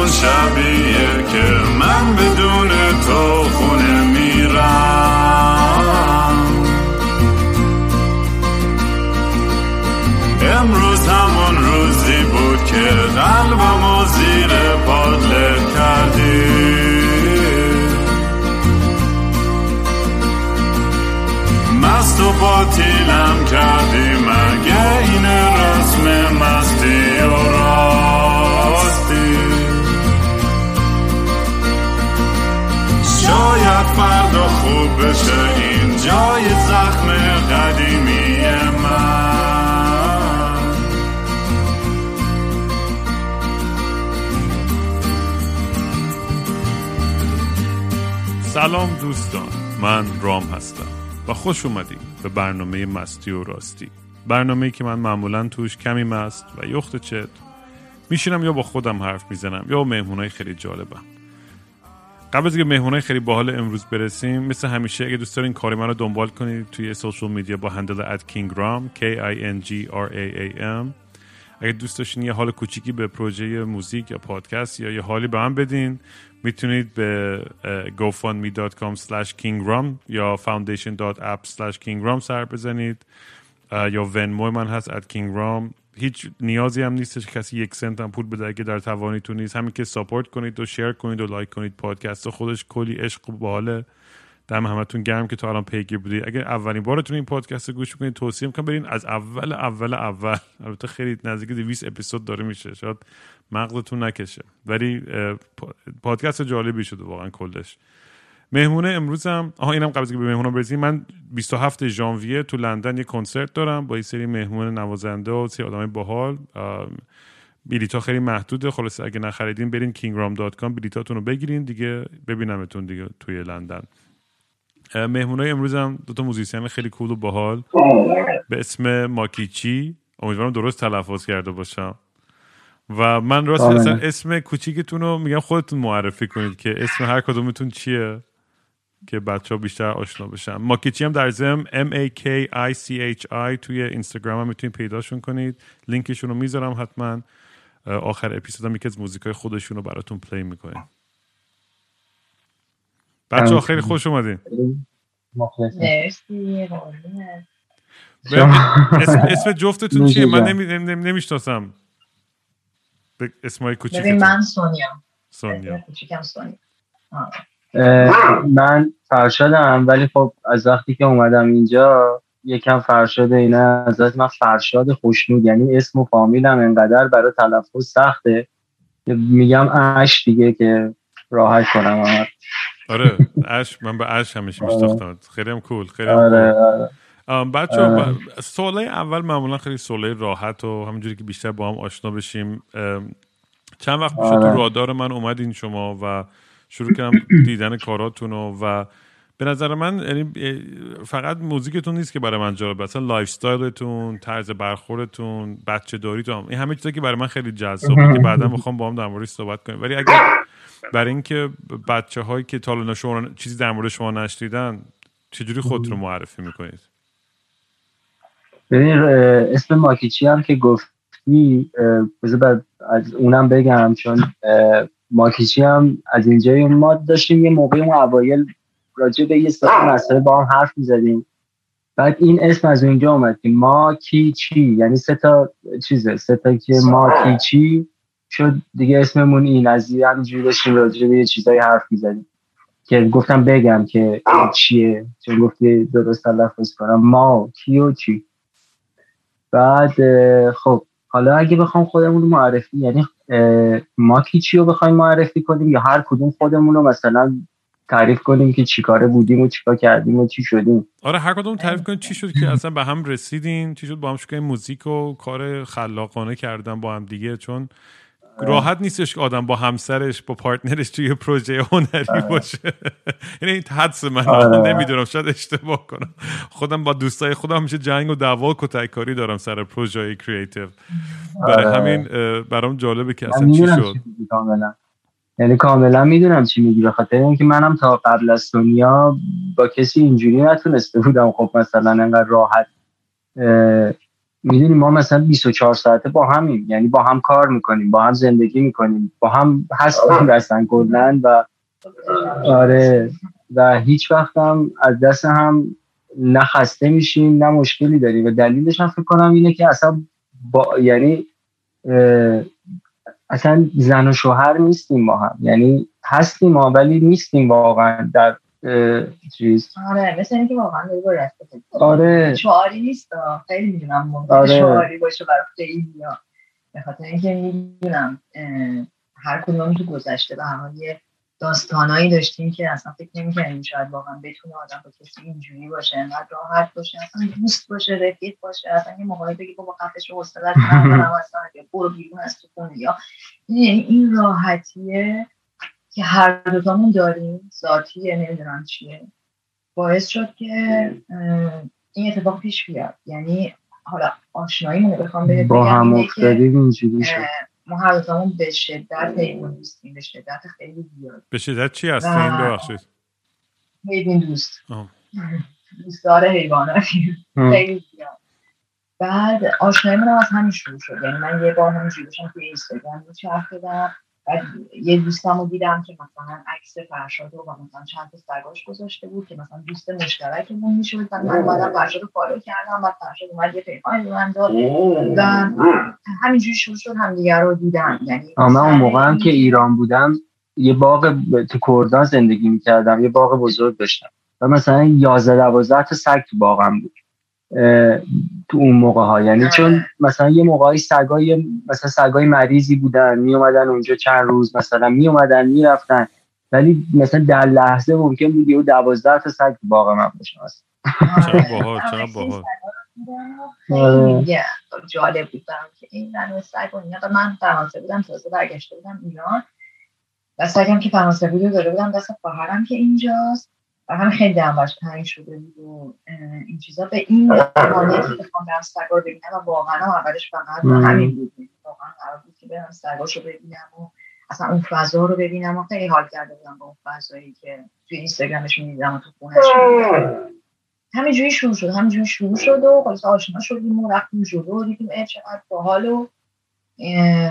همون شبیه که من بدون تو خونه میرم. امروز همون روزی بود که قلبمو زیر پادله کردی. مست و باطیلم کردی مگه این جای زخم قدیمی من. سلام دوستان من رام هستم و خوش اومدیم به برنامه مستی و راستی. برنامه که من معمولا توش کمی مست و یخت چت میشینم یا با خودم حرف می‌زنم یا مهمونای خیلی جالبم. قبل از اینکه مهمونای خیلی باحال امروز برسیم مثل همیشه اگه دوست دارین کارای من رو دنبال کنید توی social media با handle at kingram k i n g r a a m. اگه دوست داشتین یه حال کوچیکی به پروژه موزیک یا پادکست یا یه حالی به من بدین می‌تونید به gofundme.com slash kingram یا foundation.app slash kingram سر بزنید. یا Venmo من هست at kingram. هیچ نیازی هم نیستش که کسی یک سنت هم پول بده. اگه در تواناییتون نیست همین که support کنید و share کنید و like کنید پادکست. خودش کلی عشق و باحاله دم همتون گرم که تا الان پیگیر بودید. اگر اولین بارتون این پادکست رو گوش کنید توصیه می‌کنم برین از اول اول اول. البته خیلی نزدیک 200 اپیزود داره میشه. شاید مغزتون نکشه. ولی پادکست جالبی شده واقعا کلش. مهمونه امروزم آها اینم قبل از اینکه به مهمونه برسیم من 27 ژانویه تو لندن یه کنسرت دارم با یه سری مهمون نوازنده و سری آدمای باحال. بلیطا خیلی محدوده خلاص اگه نخریدین برین kingram.com بلیطاتون رو بگیرین دیگه ببینمتون دیگه توی لندن. مهمونای امروزم دو تا موزیسین خیلی cool و باحال. به اسم ماکیچی. امیدوارم درست تلفظ کرده باشم. و من راست. اصلا اسم کوچیکتون رو میگم خودتون معرفی کنید که اسم هر کدومتون چیه. که بچه ها بیشتر آشنا بشن. ماکیچی هم در ضمن M A K I C H I توی اینستاگرام هم می‌تونید پیداشون کنید. لینکشون رو می‌ذارم حتما. آخر اپیزود هم یکی از موزیکای خودشون رو براتون play می‌کنیم. بچه ها خیلی خوش اومدین. مخلصم مرسی. اسم, اسم جفتتون چیه؟ من. نمی... نمی... نمی‌شناسم. به اسمای کوچیکتون. من سونیا. سونیا. کوچیکم سونیا. من فرشادم ولی خب از وقتی که اومدم اینجا یکم فرشاد اینا ازت من فرشاد خوشنود یعنی اسم و فامیلم انقدر برای تلفظ سخته میگم اش دیگه که راحت کنم همه. آره اش من به اش همیشه آره. میشناختم خیلی هم cool خیلی هم آره. آره بچه آره. اول معمولا خیلی سوالای راحت و همینجوری که بیشتر با هم آشنا بشیم چند وقت میشه تو آره. رادار من اومدین شما و شروع کردم دیدن کاراتون و به نظر من یعنی فقط موزیکتون نیست که برای من جالبه اصلا lifestyle تون طرز برخوردتون بچه داریتون این همه چیزا که برای من خیلی جذابه که بعدا می‌خوام با هم در موردش صحبت کنیم. ولی اگر برای اینکه بچه هایی که تا الان شما چیزی در مورد شما نشنیدن چجوری خودتون رو معرفی می‌کنید؟ ببین اسم ماکیچی هم که گفتی بذار از اونم بگم چون ماکیچی هم از اینجای ما داشتیم یه موقع اون اوایل راجع به یه سری مسئله با هم حرف می‌زدیم. بعد این اسم از اونجا اومد که ماکیچی یعنی سه تا چیزه سه تا که ماکیچی شد دیگه اسممون این از همینجوری داشتیم راجع به یه چیزایی حرف می‌زدیم. که گفتم بگم که این چیه چون گفتی درست تلفظ کنم. ما کیو چی. بعد خب حالا اگه بخوام خودمون رو معرفی یعنی ما کی چی رو بخوایم معرفی کنیم یا هر کدوم خودمون رو مثلا تعریف کنیم که چیکاره بودیم و چیکار کردیم و چی شدیم. آره هر کدوم تعریف کنید چی شد که اصلا به هم رسیدین چی شد با هم کردین موزیک و کار خلاقانه کردن با هم دیگه چون راحت نیستش که آدم با همسرش با پارتنرش توی پروژه هنری باشه. یعنی این حدس من آره. نمی‌دونم شاید اشتباه کنم. خودم با دوستای خودم همیشه جنگ و دعوا و کتککاری دارم سر پروژه کریتیو. برای آره. همین برام جالبه که اصلا چی شد. یعنی کاملا می‌دونم چی میگی به خاطر اینکه منم تا قبل از دنیا با کسی اینجوری نتونسته بودم. خب مثلا انقدر راحت می‌دونی ما مثلا 24 ساعته با همیم. یعنی با هم کار می‌کنیم با هم زندگی می‌کنیم با هم هستیم رستن کلن و آره. و هیچ وقت هم از دست هم نه خسته میشیم نه مشکلی داریم. و دلیلش هم فکر کنم اینه که اصلا با یعنی اصلا زن و شوهر نیستیم ما هم. یعنی هستیم ما ولی نیستیم واقعا در چیز. آره مثل اینکه واقعا داری با رفته آره. شعاری نیست. خیلی می‌دونم ممکنه آره. شعاری باشه برای خیلی به خاطر اینکه می‌دونم هر کدوم تو گذشته به هر یه داستانایی داشتیم که اصلا فکر نمی‌کردیم شاید واقعا بتونه آدم با کسی اینجوری باشه انقدر راحت باشه اصلا دوست باشه رفیق باشه اصلا یه موقعی بگی بابا خفش و حوصله‌ات ندارم اصلا برو بیرون از تو خونه یا یعنی این راحتیه. که هر دوتامون داریم ذاتیه نمی‌دونم چیه. باعث شد که این اتفاق پیش بیاد. یعنی حالا آشنایی رو بخوام بهت با بگم هم افتادیم اینجوری شد. ما هر دوتامون به شدت حیوان دوستیم به شدت خیلی زیاد. به شدت چی هستین؟ و- ببخشید. حیوان دوست. دوستدار حیواناتی. خیلی زیاد. بعد آشنایی من از همین شروع شد. یعنی من یه بار همینجوری داشتم توی اینستاگرام میچرخیدم بعد یه دوستم رو دیدم که مثلا عکس فرشاد رو و مثلا چند تا سگاش گذاشته بود که مثلا دوست مشترکمون می‌شد. و من اومدم فرشاد رو فالو کردم بعد فرشاد اومد یه پیغامی به من داد. و همینجوری شروع شد همدیگه رو دیدن. یعنی من اون موقع هم که ایران بودم یه باغ ب- تو کردان زندگی می‌کردم یه باغ بزرگ داشتم. و مثلا 11 12 تا سگ تو باغم بود. تو اون موقع ها یعنی آره. چون مثلا یه موقعی سگای مثلا سگای مریضی بودن می اومدن اونجا چند روز مثلا می اومدن می‌رفتن ولی مثلا در لحظه ممکن بود یه 12 تا سگ باغ من باشه مثلا. چقدر باحال، آره، باحال. آره. جالب بود برام که این زن سگ و اینا من فرانسه بودم تازه برگشته بودم ایران و سگم که فرانسه بود و داده بودم دست خواهرم که اینجاست همین خیلی براش تنگ شده بود و این چیزا به این بهانه که بخوام برم سگا رو ببینم و واقعا هم اولش فقط مم. همین بود واقعا قرار بود که برم سگاش رو ببینم و اصلا اون فضا رو ببینم و خیلی حال کرده بودم با اون فضایی که توی اینستاگرامش می‌دیدم و تو خونش می‌دیدم همینجوری شروع شد همینجوری شروع شد و خلاص آشنا شدیم و رفتیم جلو و دیدیم اه چقدر باحال و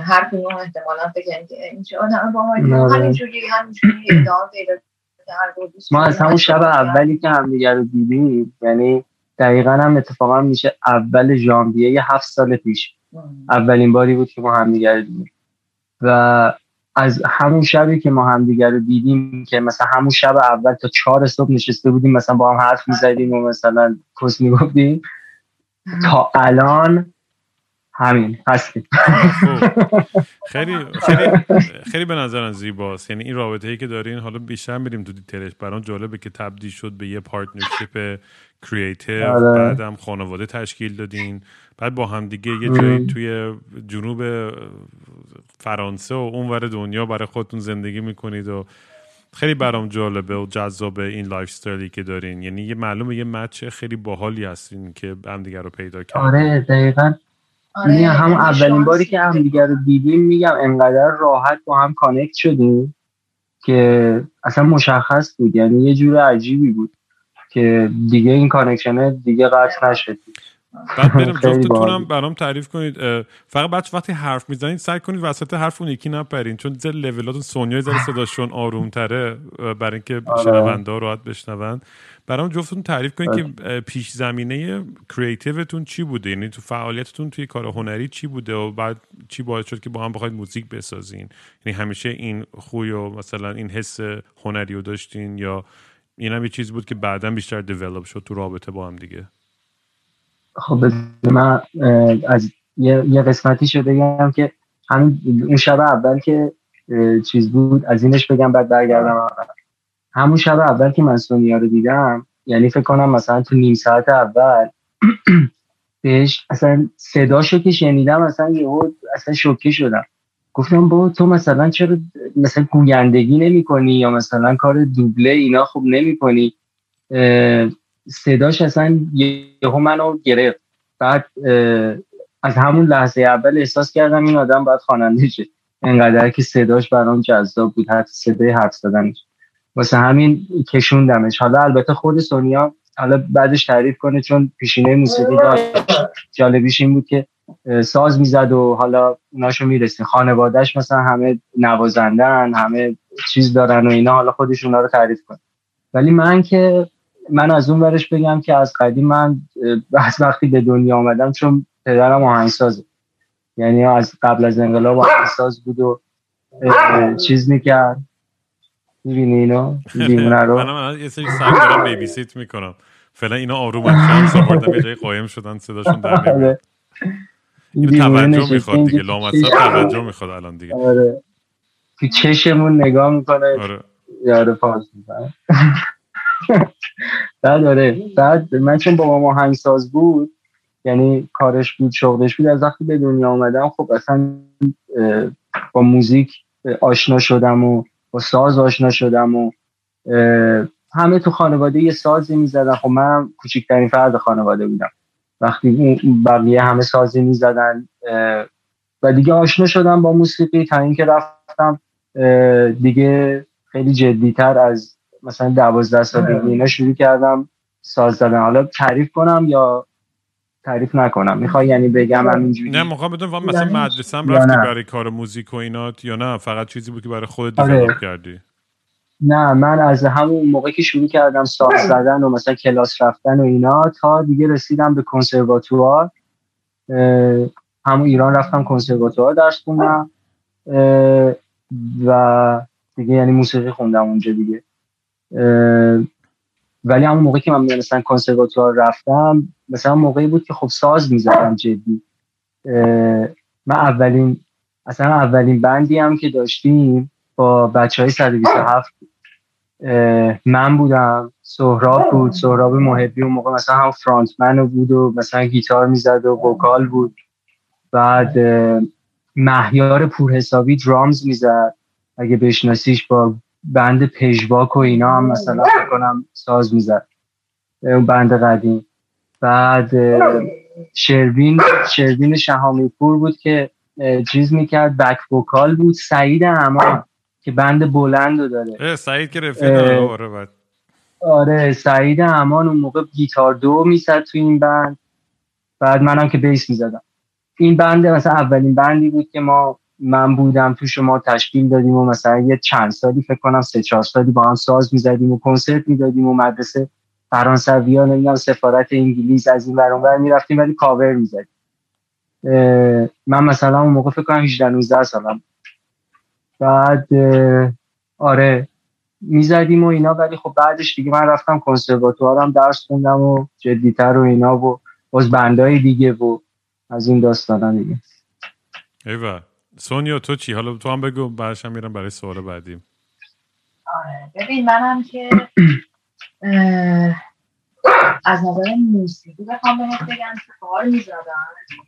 هر کدوم احتمالا فکر که این چه آدم باحالی آره. همینجوری همینجوری ادامه پیدا ما از. همون شب اولی که همدیگه رو دیدیم یعنی دقیقا هم اتفاقا میشه اول ژانویه یه هفت سال پیش. اولین باری بود که ما همدیگه رو دیدیم و از همون شبی که ما همدیگه رو دیدیم که مثلا همون شب اول تا چهار صبح نشسته بودیم مثلا با هم حرف می‌زدیم و مثلا کس می‌گفتیم تا الان همین هستیم. خب. خیلی خیلی خیلی به نظرم زیباست. یعنی این رابطه ای که دارین حالا بیشتر میریم تو detail ش. برام جالبه که تبدیل شد به یه partnership creative. آره. بعدم خانواده تشکیل دادین. بعد با هم دیگه یه جایی. توی جنوب فرانسه و اونور دنیا برای خودتون زندگی می‌کنید و خیلی برام جالبه و جذابه این lifestyle ی که دارین. یعنی یه معلومه یه match خیلی باحالی هستین که هم دیگه رو پیدا کردین. آره دقیقا. آره، یعنی هم اولین باری که هم. دیگر رو دیدیم میگم انقدر راحت با هم connect شدیم که اصلا مشخص بود یعنی یه جور عجیبی بود که دیگه این connection ه دیگه قطع نشد بعد بریم خیلی جفتتون باحال هم بود. برام تعریف کنید فقط بچه وقتی حرف می‌زنید سعی کنید وسط حرف اون یکی نپرین چون زر لولاتون سونیا زر صداشون آروم تره برای اینکه آره. شنونده ها راحت بشنون برام جفتتون تعریف کنید که اه، پیش زمینه creative تون چی بوده؟ یعنی تو فعالیتتون توی کار هنری چی بوده و بعد چی باعث شد که با هم بخواید موزیک بسازین؟ یعنی همیشه این خوی و مثلا این حس هنری رو داشتین یا این هم یه چیز بود که بعدا بیشتر دیولپ شد تو رابطه با هم دیگه؟ خب من از یه, یه قسمتی شده بگم که همین اون شب اول که چیز بود از اینش بگم بعد برگردم. همون شب اول که من سونیا رو دیدم یعنی فکر کنم مثلا تو نیم ساعت اول بهش اصلا صداشو که شنیدم اصلا یهو اصلا شوکه شدم. گفتم با تو مثلا چرا مثلا گویندگی نمی کنی یا مثلا کار دوبله اینا خوب نمی کنی صداش اصلا یهو منو گرفت. بعد از همون لحظه اول احساس کردم این آدم باید خواننده شه. انقدر که صداش برام جذاب بود حتی صدای حرف زدنش. واسه همین کشوندمش. حالا البته خود سونیا حالا بعدش تعریف کنه چون پیشینه موسیقی داشت. جالبیش این بود که ساز می‌زد و حالا اوناشو می‌رسه. خانوادهش مثلا همه نوازندن همه چیز دارن و اینا حالا خودش اونا رو تعریف کنه. ولی من که من از اون ورش بگم که از قدیم من از وقتی به دنیا آمدم چون پدرم آهنگسازه. یعنی از قبل از انقلاب آهنگساز بود و چیز می‌کرد. می‌بینی اینو دیمونه رو؟ من یه سری سر دارم بیبی سیت می‌کنم. فعلا اینا آروم هم ساپردم یه جای قایم شدن صداشون در نمیاد توجه می‌خواد دیگه. لامصب توجه می‌خواد الان دیگه. آره. تو چشمون نگاه می‌کنه. آره. یاره پاس می‌زنه بعد آره. بعد من چون بابا ما هنگساز بود یعنی کارش بود شغلش بود از وقتی به دنیا آمدم خب اصلا با موزیک آشنا شدم و با ساز آشنا شدم و همه تو خانواده یه سازی می‌زدن. خب من کوچکترین فرد خانواده بودم. وقتی بقیه همه سازی می‌زدن و دیگه آشنا شدم با موسیقی تا اینکه رفتم دیگه خیلی جدیتر از مثلا دوازده سالگی اینا شروع کردم ساز زدن. حالا تعریف کنم یا تعریف نکنم. می‌خوای یعنی بگم همینجوری؟ نه می‌خوام بدونم مثلا مدرسه هم رفتی برای کار موزیک و اینات یا نه؟ فقط چیزی بود که برای خودت آره. کردی؟ نه من از همون موقع که شروع کردم ساز زدن و مثلا کلاس رفتن و اینا تا دیگه رسیدم به کنسرواتوار. همون ایران رفتم کنسرواتوار درس خوندم. و دیگه یعنی موسیقی خوندم اونجا دیگه. ولی همون موقع که من مثلا کنسرواتوار رفتم مثلا موقعی بود که خب ساز می‌زدم جدی. من اولین اصلا اولین بندی هم که داشتیم با بچه های 127 من بودم سهراب بود سهراب محبی اون موقع مثلا هم فرانتمن بود و مثلا گیتار می‌زد و وکال بود. بعد مهیار پورحسابی درامز می‌زد. اگه بشناسیش با بند پژواک و اینا هم مثلا کنم ساز می‌زد. اون بند قدیم. بعد شروین شروین شهامی پور بود که چیز می‌کرد بک وکال بود. سعید امان که بند بلند رو داره. سعید که رفیق آره آره سعید امان اون موقع گیتار دو می‌زد تو این بند. بعد منم که بیس می‌زدم. این بند مثلا اولین بندی بود که ما من بودم تو شما تشکیل دادیم و مثلا یه چند سالی فکر کنم سه چهار سالی با هم ساز می‌زدیم و کنسرت می‌دادیم و مدرسه فرانسوی ها سفارت انگلیس از این ور می‌رفتیم ولی کاور می‌زدیم. من مثلا اون موقع فکر کنم 18 19 سالم بعد آره می‌زدیم و اینا ولی خب بعدش دیگه من رفتم کنسرواتوارم درس خوندم و جدیتر و اینا و باز بندای دیگه و از این داستانا دیگه. ایوه. سونیا تو چی؟ حالا تو هم بگو بعدش هم میرم برای سوال بعدیم آره ببین منم که از نظر موسیقی بخوام بهت بگم که کار می‌زدم.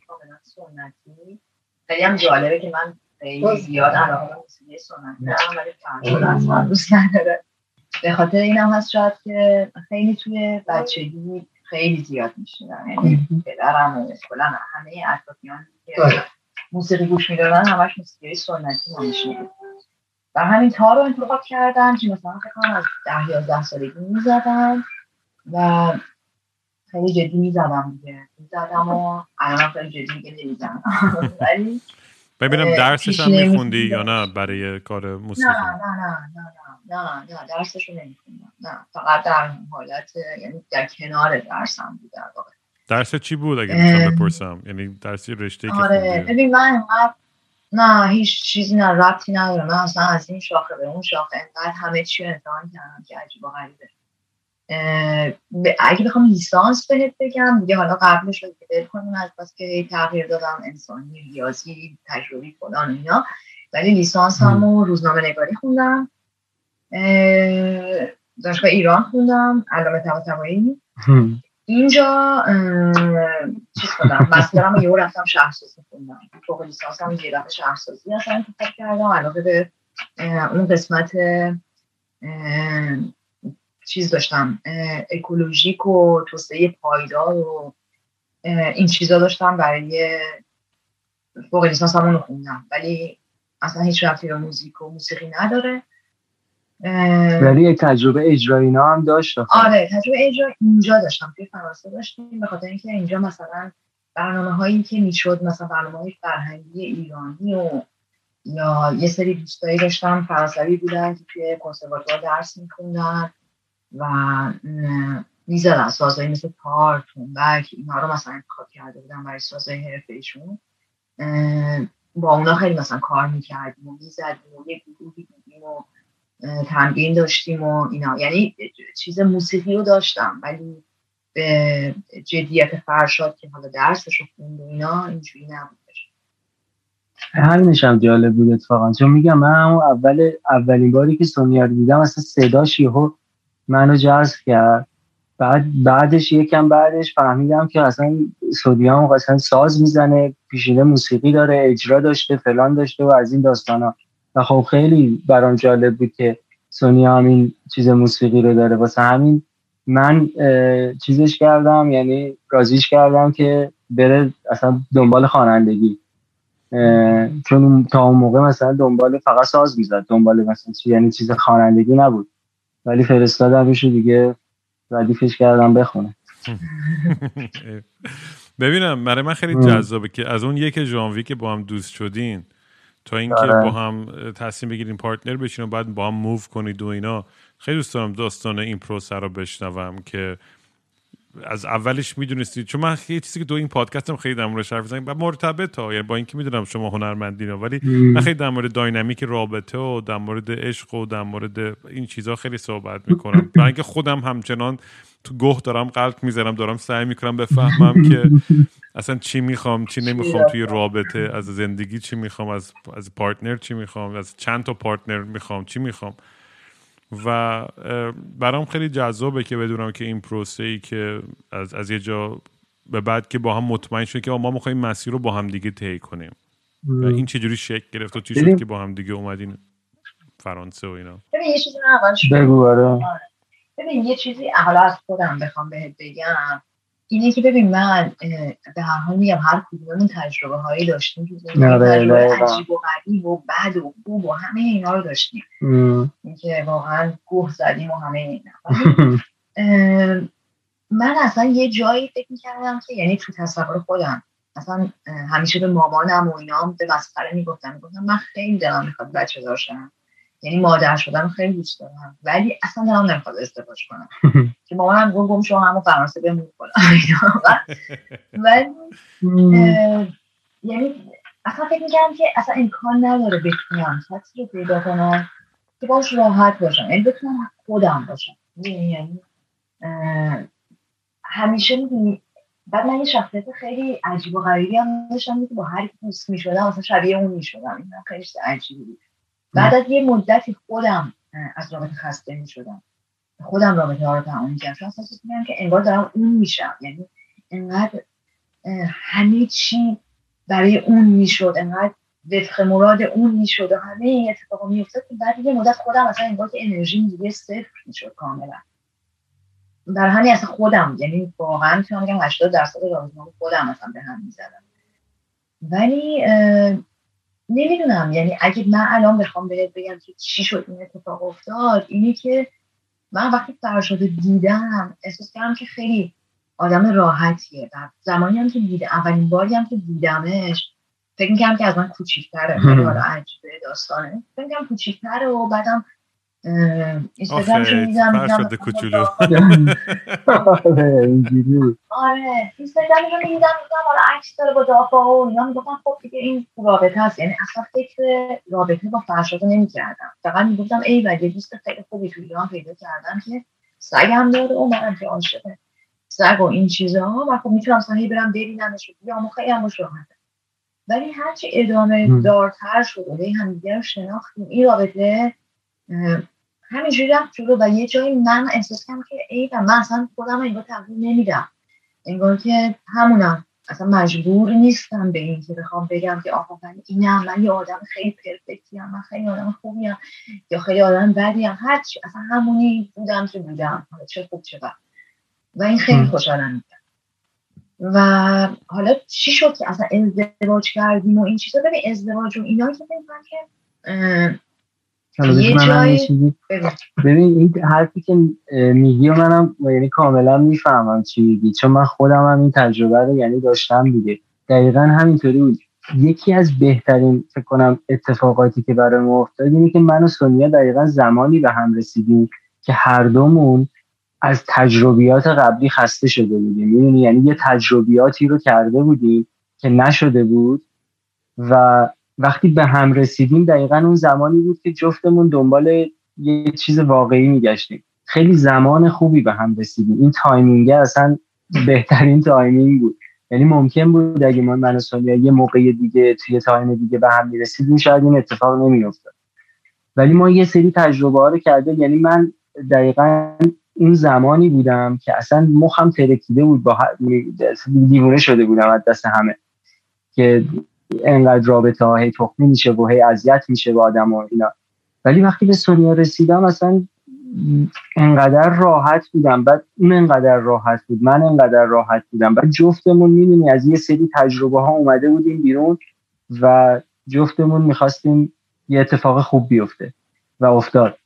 کاملا سنتی خیلی هم جالبه که من خیلی زیاد علاقه موسیقی سنتی دارم ولی فرشاد اصلا دوست نداره. به خاطر این هم هست شاید که خیلی توی بچگی خیلی زیاد میشیدم یعنی پدرم و کلا همه اطرافیان که موسیقی گوش می‌دادن همش موسیقی سنتی ما میشنیدیم. و همین تا رو انتخاب کردم که مثلا فکر کنم از ده یازده سالگی می‌زدم و خیلی جدی می‌زدم دیگه. می‌زدم و الان خیلی جدی میگه نمی‌زدم ولی ببینم درسش هم میخوندی یا نه برای کار موسیقی؟ نه نه نه نه نه نه درسش رو نمیخوندم. نه فقط در حالت یعنی در کنار درسم بود در واقع درس چی بود اگه می‌تونم بپرسم؟ یعنی درسی رشته که آره. ببین من نه هیچ چیزی نه ربطی نداره من اصلا از این شاخه به اون شاخه انقدر همه چی رو امتحان کردم که عجیب و غریبه. اگه بخوام لیسانس بهت بگم دیگه حالا قبلش رو که کنیم از بس که تغییر دادم انسانی ریاضی تجربی فلان اینا. ولی لیسانس همو روزنامه نگاری خوندم دانشگاه ایران خوندم علامه طباطبایی اینجا چیز کنم. مسترم یه رفتم شهرسازی خوندم. فوق لیسانس هم دفعه شهرسازی اصلا انتخاب کردم. علاقه به اون قسمت چیز داشتم. اکولوژیک و توسعه پایدار و این چیزا داشتم برای فوق لیسانس همون خوندم. ولی اصلا هیچ رفتی به موزیک و موسیقی نداره. ولی تجربه اجرایی اینا هم داشت آره تجربه اجرا اینجا داشتم توی فرانسه داشتیم به خاطر اینکه اینجا مثلا برنامه هایی که می‌شد مثلا برنامه های فرهنگی ایرانی و یا یه سری دوستایی داشتم فرانسوی بودن که توی کنسرواتوار درس میخوندن و می‌زدن سازهایی مثل تار تونبک اینا رو مثلا انتخاب کرده بودن برای سازهای حرفه ایشون با اونا خیلی مثلا کار می‌کردیم و می‌زدیم و یه گروهی تمرین داشتیم و اینا. یعنی چیز موسیقی رو داشتم ولی به جدیت فرشاد که حالا درسش رو خوند و اینا اینجوری نبودش. همینش هم جالب بود اتفاقا. چون میگم من اول اولین باری که سونیا رو دیدم اصلا صداش یهو منو جذب کرد. بعد بعدش یکم بعدش فهمیدم که اصلا سودیام اصلا ساز می‌زنه پیشینه موسیقی داره اجرا داشته فلان داشته و از این داستانا. و خب خیلی برام جالب بود که سونیا همین چیز موسیقی رو داره. واسه همین من چیزش کردم یعنی رازیش کردم که بره اصلا دنبال خوانندگی. چون تا اون موقع مثلا دنبال فقط ساز می‌زد. دنبال مثلا چی یعنی چیز خوانندگی نبود. ولی فرستادم روش دیگه ردیفش کردم بخونه. ببینم برای من خیلی جذابه که از اون یک ژانویه که با هم دوست شدین تا اینکه آره. با هم تصمیم بگیریم پارتنر بشین و بعد با هم موو کنید و اینا خیلی دوست دارم داستان این پروسه رو بشنوم که از اولش می‌دونستید چون من خیلی چیزی که دو این پادکستم خیلی در موردش حرف زدم مرتبط ها. یعنی با اینکه می‌دونم شما هنرمندین ولی من خیلی در مورد داینامیک رابطه و در مورد عشق و در مورد این چیزها خیلی صحبت می‌کنم. برای اینکه خودم همچنان تو گوه دارم قلق می‌زنم دارم سعی می‌کنم بفهمم که اصلا چی می‌خوام چی نمی‌خوام توی رابطه از زندگی چی می‌خوام از از پارتنر چی می‌خوام از چند تا پارتنر می‌خوام چی می‌خوام. و برام خیلی جذابه که بدونم که این پروسه ای که از, از یه جا به بعد که با هم مطمئن شد که ما می‌خوایم مسیر رو با هم دیگه طی کنیم. و این چجوری شکل گرفت و چی شد که با هم دیگه اومدین فرانسه و اینا؟ ببین یه چیزی بگو آره. آره. ببین یه چیزی حالا از خودم بخوام بهت بگم. اینه که ببین من به هر حال میگم هر کدوممون تجربه هایی داشتیم که تجربه عجیب و غریب و بد و خوب و همه اینا رو داشتیم. اینکه واقعا گوه زدیم و همه اینا. من اصلا یه جایی فکر می‌کردم که یعنی تو تصور خودم اصلا همیشه به مامانم و اینام به مسخره می‌گفتم. می‌گفتم من خیلی دلم می‌خواد بچه داشتم. یعنی مادر شدن خیلی دوست دارم. ولی اصلا دارم نمی‌خواد ازدواج کنم. که مامانم گفت گم شما همون فرانسه بمون کنم ولی یعنی اصلا فکر می‌کردم که اصلا امکان نداره بتونم شخصی رو پیدا کنم که باش راحت باشم. یعنی بتونم خودم باشم. یعنی همیشه می‌دونی. بعد من یه شخصیت خیلی عجیب و غریبی هم داشتم که با هر کی دوست می‌شدم اصلا شبیه اون می‌شدم. این خیلی عجیبی بود. بعد از یه مدتی خودم از رابطه خسته می شدم خودم رابطه ها رو تمام کردم. چون احساس که انگار دارم اون میشم. یعنی انقدر همه چی برای اون می‌شد. انقدر وفق مراد اون می‌شد و همه این اتفاقا میافتاد که بعد یه مدت خودم اصلا انگار که انرژی دیگه صفر می‌شد کاملا. در همین اصلا خودم یعنی واقعا می‌تونم بگم 80 درصد رابطه خودم اصلا به هم می‌زدم ولی نمی‌دونم. یعنی اگه من الان بخوام بهت بگم که چی شد این اتفاق افتاد اینه که من وقتی فرشاد دیدم احساس کردم که خیلی آدم راحتیه و زمانی هم که دیده اولین باری هم که دیدمش فکر می‌کنم که از من کوچیکتره. خیلی حالا عجیبه داستانه. فکر می‌کنم کوچیکتره و بعدم میدم فرشاد کوچولو. آره اینستاگرام رو میدم میدم حالا عکس داره با دافا و اینا. می‌گفتم خب دیگه این رابطه هست. یعنی اصلا فکر رابطه با فرشاد نمی‌کردم. فقط می‌گفتم ای ولی دوست خیلی خوبی تو ایران پیدا کردم که سگم داره و منم که عاشقه سگ و این چیزها. و خب می‌تونم اصلا برم ببینمش. و بیام و خیلی هم راحته ولی هرچی ادامه دارتر شد و هم دیگه رو شناختیم. این رابطه همینجوری رفت جلو و یه جایی من احساس کردم که ای و من اصلا خودم انگار تغییر نمیدم. انگار که همونم اصلا مجبور نیستم به این که بخوام بگم که آقا من اینم من یه آدم خیلی پرفکتی هم من خیلی آدم خوبی هم یا خیلی آدم بدی هم هرچی اصلا همونی بودم که بودم. چه خوب چه بد. و این خیلی خوشحالم میدم و حالا چی شد که اصلا ازدواج کردیم و این چیزا؟ ببین ازدواج و اینا که که یه جایی ببین این حرفی که میگی و منم یعنی کاملا می‌فهمم چی میگی. چون من خودم هم این تجربه رو یعنی داشتم دیگه. دقیقا همینطوری بود. یکی از بهترین فکر کنم اتفاقاتی که برای ما افتاد اینه که من و سونیا دقیقا زمانی به هم رسیدیم که هر دومون از تجربیات قبلی خسته شده بودیم. می‌دونی؟ یعنی یه تجربیاتی رو کرده بودیم که نشده بود و وقتی به هم رسیدیم دقیقا اون زمانی بود که جفتمون دنبال یه چیز واقعی میگشتیم. خیلی زمان خوبی به هم رسیدیم. این تایمینگه اصلا بهترین timing بود. یعنی ممکن بود اگه ما من یه موقع دیگه توی time دیگه به هم می‌رسیدیم شاید این اتفاق نمیافتاد. ولی ما یه سری تجربه ها رو کرده یعنی من دقیقا این زمانی بودم که اصلا مخم ترکیده بود با دیوونه شده بودم از دست همه. که انقدر رابطه ها هی تخمی میشه و هی اذیت میشه با آدم و اینا. ولی وقتی به سونیا رسیدم اصلا انقدر راحت بودم. بعد اون انقدر راحت بود من انقدر راحت بودم. بعد جفتمون می‌دونی از یه سری تجربه ها اومده بودیم بیرون و جفتمون می‌خواستیم یه اتفاق خوب بیفته و افتاد.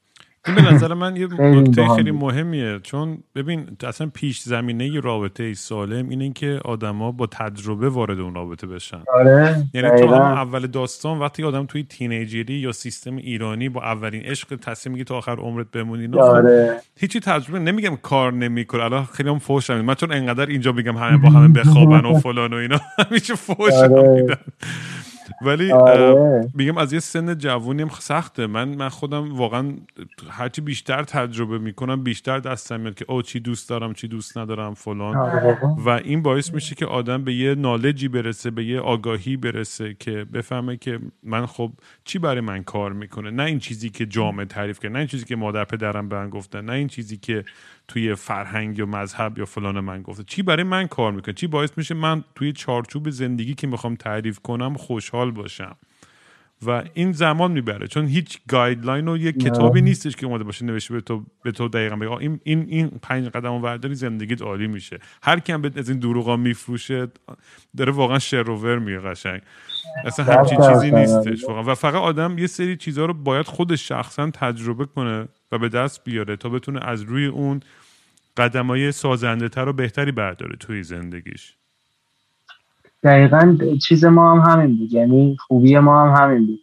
این به نظر من یه نکته خیلی مهمیه. چون ببین اصلا پیش زمینه رابطه سالم اینه که آدما با تجربه وارد اون رابطه بشن. آره یعنی تو اول داستان وقتی آدم توی تینیجری یا سیستم ایرانی با اولین عشق تصمیم میگی تا آخر عمرت بمونی خب آره. هیچی تجربه نمیگم کار نمی‌کنه. الان خیلی هم فوش من چون انقدر اینجا میگم همه با همه بخوابن و فلان و اینا همیشه فوش آره. ولی آره. میگم از یه سن جوونی هم سخته من من خودم واقعا هرچی بیشتر تجربه می‌کنم بیشتر دستم میاد که او چی دوست دارم چی دوست ندارم فلان آره. و این باعث میشه که آدم به یه نالجی برسه به یه آگاهی برسه که بفهمه که من خب چی برای من کار می‌کنه نه این چیزی که جامعه تعریف کرد نه این چیزی که مادر پدرم به من گفتن نه این چیزی که توی فرهنگ یا مذهب یا فلان من گفته. چی برای من کار می‌کنه؟ چی باعث میشه من توی چارچوب زندگی که می‌خوام تعریف کنم خوشحال باشم؟ و این زمان می‌بره. چون هیچ گایدلاین و یک کتابی نیستش که اومده باشه نوشته به تو به تو دقیقا بگه این این این پنج قدم ورداری زندگیت عالی میشه. هر کی هم از این دروغا میفروشه داره واقعا شروور میگه قشنگ. اصلا همچین چیزی نیستش واقعا. و فقط آدم یه سری چیزها رو باید خودش شخصا تجربه کنه و به دست بیاره تا بتونه از روی اون قدم های سازنده تر و بهتری برداره توی زندگیش. دقیقا چیز ما هم همین بود. یعنی خوبی ما هم همین بود.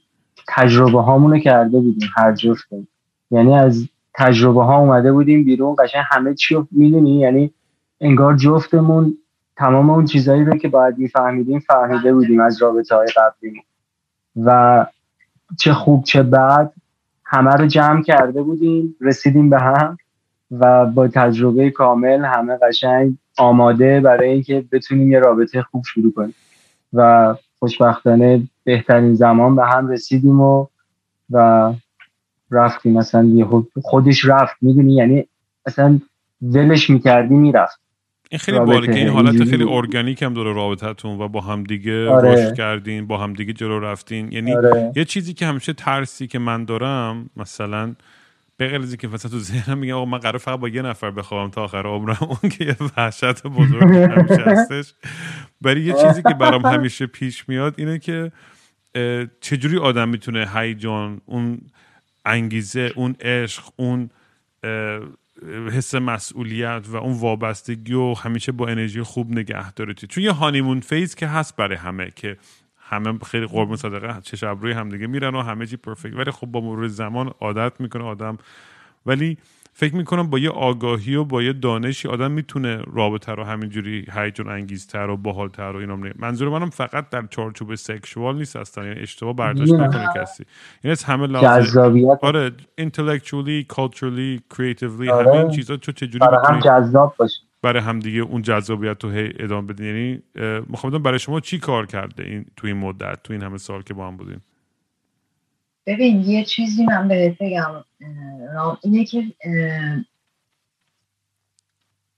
تجربه هامونو کرده بودیم هر جفتم یعنی از تجربه ها اومده بودیم بیرون. قشنگ همه چی رو می‌دونی؟ یعنی انگار جفتمون تمام اون چیزایی رو که باید میفهمیدیم فهمیده بودیم از رابطه های قبلی. و چه خوب چه بد همه رو جمع کرده بودیم رسیدیم به هم و با تجربه کامل همه قشنگ آماده برای اینکه بتونیم یه رابطه خوب شروع کنیم. و خوشبختانه بهترین زمان به هم رسیدیم و و رفتیم. مثلا خودش رفت می‌دونی؟ یعنی اصلا ولش می‌کردی می‌رفت. این خیلی باله که این حالت خیلی ارگانیک هم داره رابطتون و با هم دیگه آره. کردین با هم دیگه جلو رفتین یعنی آره. یه چیزی که همیشه ترسی که من دارم مثلا به غیر که مثلا تو ذهنم میگم آقا من قرار فقط با یه نفر بخوام تا آخر عمرم اون که یه وحشت بزرگ همیشه هستش برای یه چیزی که برام همیشه پیش میاد اینه که چجوری آدم می‌تونه هیجان اون انگیزه اون عشق اون حس مسئولیت و اون وابستگی و همیشه با انرژی خوب نگه داره. چون یه هانیمون فیز که هست برای همه که همه خیلی قربون صدقه چه روی همدیگه میرن و همه چی پرفکت. ولی خب با مرور زمان عادت می‌کنه آدم. ولی فکر می‌کنم با یه آگاهی و با یه دانشی آدم می‌تونه رابطه رو همینجوری هیجان انگیزتر و باحالتر و اینا منظور منم فقط در چارچوب سکشوال نیست اصلا یعنی اشتباه برداشت نکنه کسی. یعنی از همه لحاظه آره intellectually culturally creatively آره. همه این چیزا چه چجوری برای هم جذاب باشه. برای هم دیگه اون جذابیت رو هی ادامه بدین یعنی می‌خوام برای شما چی کار کرده این تو این مدت تو این همه سال که با هم بودین؟ ببین یه چیزی من بهت بگم اینه که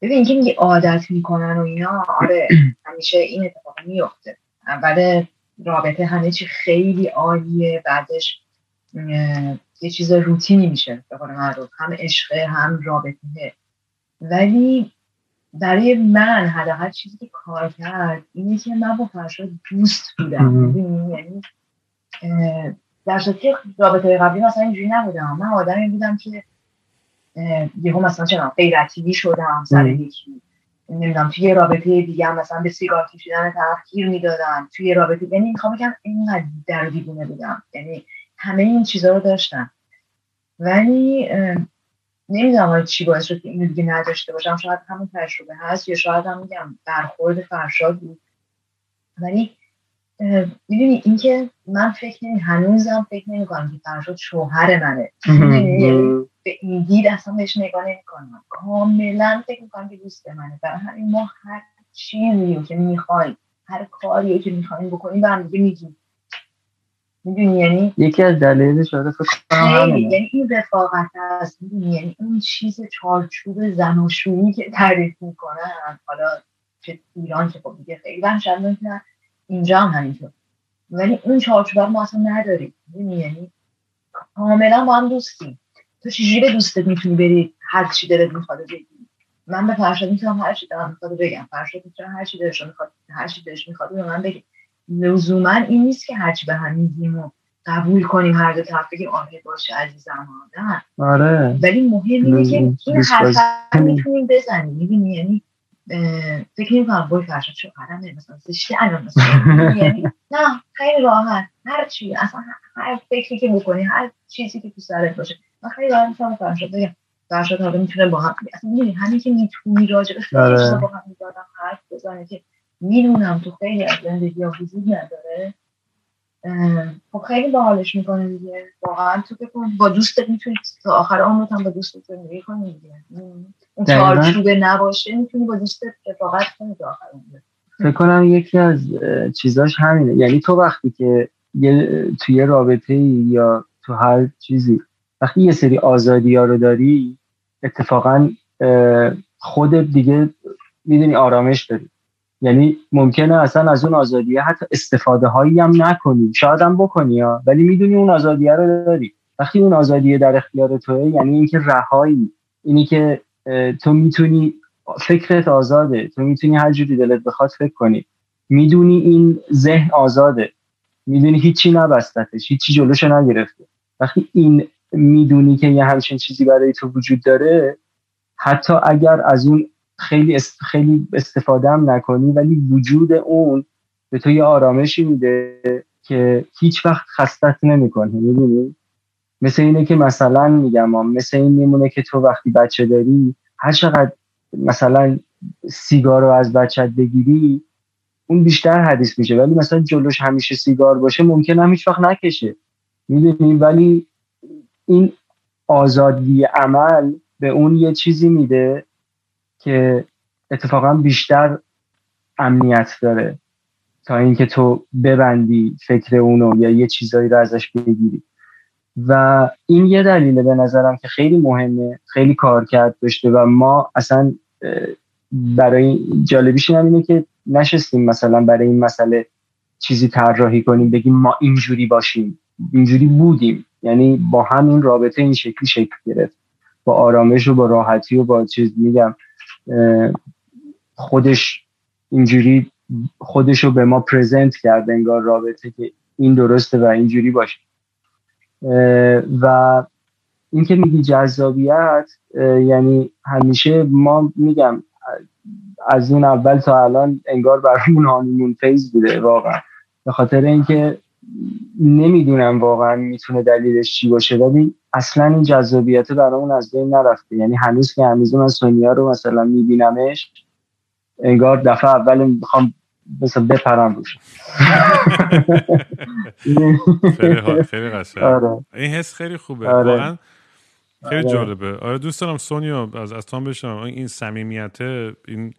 ببین اینکه میگه عادت می‌کنن و اینا آره همیشه این اتفاق میفته اول رابطه همه چی خیلی عالیه بعدش یه چیز روتینی میشه به قول هم عشقه هم رابطه. ولی برای من حداقل چیزی که کار کرد اینه که من با فرشاد دوست بودم. یعنی در که رابطه قبلی مثلا اینجوری نبودم. من آدمی بودم که یهو مثلا چنان غیرتی شدم سر یکی. نمی‌دونم توی رابطه دیگه مثلا به سیگار کشیدن طرف گیر می‌دادم توی رابطه یعنی می‌خوام بگم اینقدر در دیوونه بودم. یعنی همه این چیزها رو داشتم. ولی نمی‌دونم چی باعث شد که اینو دیگه نداشته باشم. شاید همون تجربه هست یا شاید هم میگم برخورد فرشاد بود. ولی می‌دونی اینکه من فکر نمی هنوزم فکر نمی کنم که فرشاد شوهر منه. به این دید اصلا بهش نگاه نمی کنم. کاملا فکر می کنم که دوست منه. برای همین ما هر چیزی رو که می‌خوایم هر کاری رو که می‌خوایم بکنیم به هم دیگه میگیم. می‌دونی؟ یعنی یکی از دلایلش شده فکر یعنی این رفاقت هست می‌دونی؟ یعنی اون چیز چارچوب زناشویی که تعریف می‌کنن. حالا چه ایران که خب دیگه خیلی وحشتناک اینجا هم همینطور. ولی اون چارچوب ما اصلا نداریم. یعنی کاملا با هم دوستیم. تو چجوری به دوستت می‌تونی بری هر چی دلت می‌خواد بگی؟ من به فرشاد می‌تونم هر چی دلم می‌خواد بگم. فرشاد می‌تونم هر چی دلش می‌خواد هر چی دلش می‌خواد به من بگی لزوما این نیست که هرچی به هم میگیم و قبول کنیم هر دو طرف بگیم آره باشه عزیزم نه. آره. ولی مهم اینه که این حرف می‌تونیم بزنیم. می‌بینی؟ یعنی فکر نمی کنم بای فرشاد شو قدم مثلا زشتی الان مثلا. یعنی نه خیلی راحت. هر چی اصلا هر فکری که بکنی هر چیزی که تو سرت باشه. من خیلی راحت می‌تونم فرشاد بگم. فرشاد حالا می‌تونه با هم اصلا می‌دونی همین که می‌تونی راجع به آره. با هم می‌دادم حرف بزنه که می‌دونم تو خیلی از زندگی ها وجود نداره. خب خیلی باحالش می‌کنه دیگه. واقعا تو بکن با دوستت می‌تونی تا آخر عمرت هم با دوستت زندگی کنی دیگه. اون چارچوبه نباشه می‌تونی دوستت رفاقت کنی تا فکر کنم یکی از چیزاش همینه. یعنی تو وقتی که یه توی رابطه یا تو هر چیزی وقتی یه سری آزادی ها رو داری اتفاقا خودت دیگه می‌دونی آرامش داری. یعنی ممکنه اصلا از اون آزادیه حتی استفاده هایی هم نکنی. شاید هم بکنی ها ولی می‌دونی اون آزادیه رو داری. وقتی اون آزادیه در اختیار توه یعنی اینکه رهایی اینی که تو می‌تونی فکرت آزاده. تو می‌تونی هر جوری دلت بخواد فکر کنی. می‌دونی این ذهن آزاده. می‌دونی هیچی نبستتش. هیچی جلوش نگرفته. وقتی این می‌دونی که یه همچین چیزی برای تو وجود داره حتی اگر از اون خیلی خیلی استفاده هم نکنی ولی وجود اون به تو یه آرامشی میده که هیچ وقت خستت نمی‌کنه. می‌دونی؟ مثل اینه که مثلا میگم مثل این میمونه که تو وقتی بچه داری هر چقدر مثلا سیگار رو از بچت بگیری اون بیشتر حدیث میشه. ولی مثلا جلوش همیشه سیگار باشه ممکن هم هیچ وقت نکشه. می‌دونی؟ ولی این آزادی عمل به اون یه چیزی میده که اتفاقا بیشتر امنیت داره تا اینکه تو ببندی فکر اونو یا یه چیزایی رو ازش بگیری. و این یه دلیله به نظرم که خیلی مهمه خیلی کار کرد داشته و ما اصلا برای جالبیش هم اینه که نشستیم مثلا برای این مسئله چیزی طراحی کنیم بگیم ما اینجوری باشیم اینجوری بودیم. یعنی با همین رابطه این شکلی شکل گرفت. با آرامش و با راحتی و با چیز میگم خودش اینجوری خودش رو به ما پرزنت کرد انگار رابطه که این درسته و اینجوری باشه. و اینکه میگی جذابیت یعنی همیشه ما میگم از اون اول تا الان انگار برامون هانیمون فیز بوده واقعا. به خاطر اینکه نمی‌دونم واقعا می‌تونه دلیلش چی باشه ولی اصلا این جذابیت برامون از بین نرفته. یعنی هنوز که هنوز من سونیا رو مثلا میبینمش انگار دفعه اول می‌خوام مثلا بپرم روش. خیلی قشنگ. آره. این حس خیلی خوبه. آره. واقعا خیلی آره. جالبه. آره دوست دارم سونیا از از تو هم بشنوم این صمیمیت این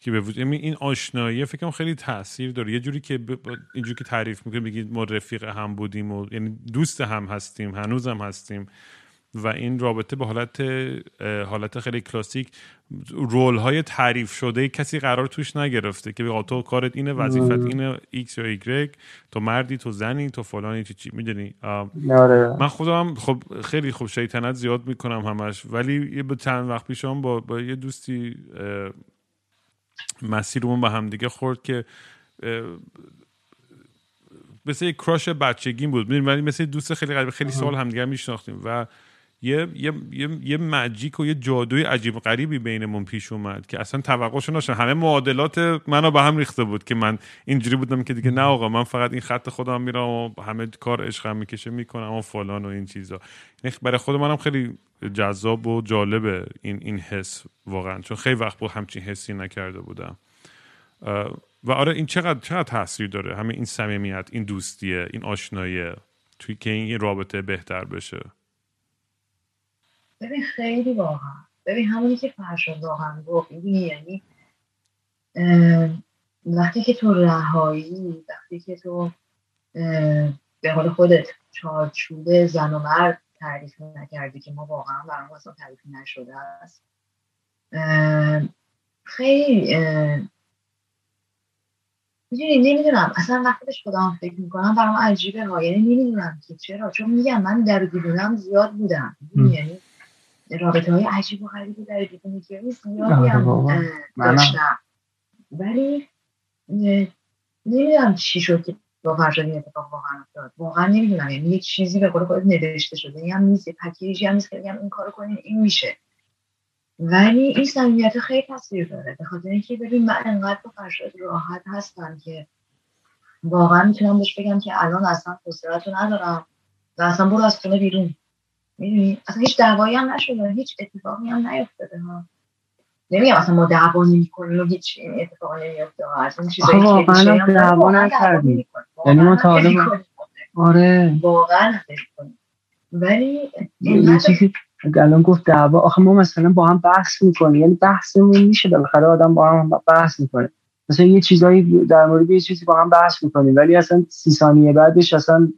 که به وجود این آشنایی فکرم خیلی تاثیر داره. یه جوری که ب... اینجوری که تعریف می‌کنه بگید ما رفیق هم بودیم و یعنی دوست هم هستیم هنوز هم هستیم. و این رابطه به حالت حالت خیلی کلاسیک role های تعریف شده کسی قرار توش نگرفته که به تو کارت اینه وظیفت اینه ایکس یا ایگرگ تو مردی تو زنی تو فلانی چی چی می‌دونی؟ آره. من خودم خب خیلی خوب شیطنت زیاد می‌کنم همش ولی یه به چند وقت پیشم با, با یه دوستی مسیرمون به هم دیگه خورد که مثل یک کراش بچگیم بود. ولی مثل دوست خیلی قریب خیلی سال همدیگه میشناختیم و یه یه یه, یه مجیک و یه جادوی عجیب غریبی بینمون پیش اومد که اصلا توقعش نشد همه معادلات منو به هم ریخته بود که من اینجوری بودم که دیگه نه آقا من فقط این خط خودم میرم و همه کار عشقم می‌کشه می‌کنم و فلان و این چیزا. برای خود منم خیلی جذاب و جالبه این این حس واقعا چون خیلی وقت بود همچین حسی نکرده بودم. و آره این چقدر چقدر تاثیر داره؟ همه این صمیمیت این دوستیه این آشناییه. توی که این رابطه بهتر بشه. ببین خیلی واقعا. ببین همونی که فرشاد واقعا گفت یعنی وقتی که تو رهایی وقتی که تو به حال خودت چارچوب زن و مرد تعریف نکردی که ما واقعا برام اصلا تعریف نشده است. خیلی می‌دونی نمی‌دونم. اصلا وقتی بهش خودم فکر می‌کنم برام عجیبه ها. یعنی نمی‌دونم که چرا. چون میگم من در دیدونم زیاد بودم. یعنی رابطه های عجیب و غریبی در دیدونی زیادی هم داشتم. ولی نمی‌دونم چی شد که با فرشاد این اتفاق واقعا افتاد. واقعا نمی‌دونم. یعنی یه چیزی به قول خودت نوشته شده. یعنی هم نیست پکیجی هم نیست که بگم این کارو کنین این میشه. ولی این صمیمیت خیلی تاثیر داره. به خاطر اینکه ببین من انقدر با فرشاد راحت هستم که واقعا می‌تونم بهش بگم که الان اصلا حوصله‌تو ندارم و اصلا برو از خونه بیرون. می‌دونی؟ اصلا هیچ دعوایی هم نشده هیچ اتفاقی هم نیفتاده ها. نمیگم اصلا ما دعوا نمی‌کنیم و هیچ اتفاقی نمیفته از اون چیزایی که واقعا دعوا نکردیم. یعنی ما تا آره. واقعا ولی یه چیزی الان گفت دعوا آخه ما مثلا با هم بحث می‌کنیم یعنی بحثمون میشه بالاخره آدم با هم بحث می‌کنه. مثلا یه چیزایی در مورد یه چیزی با هم بحث می‌کنیم ولی اصلا سی ثانیه بعدش اصلا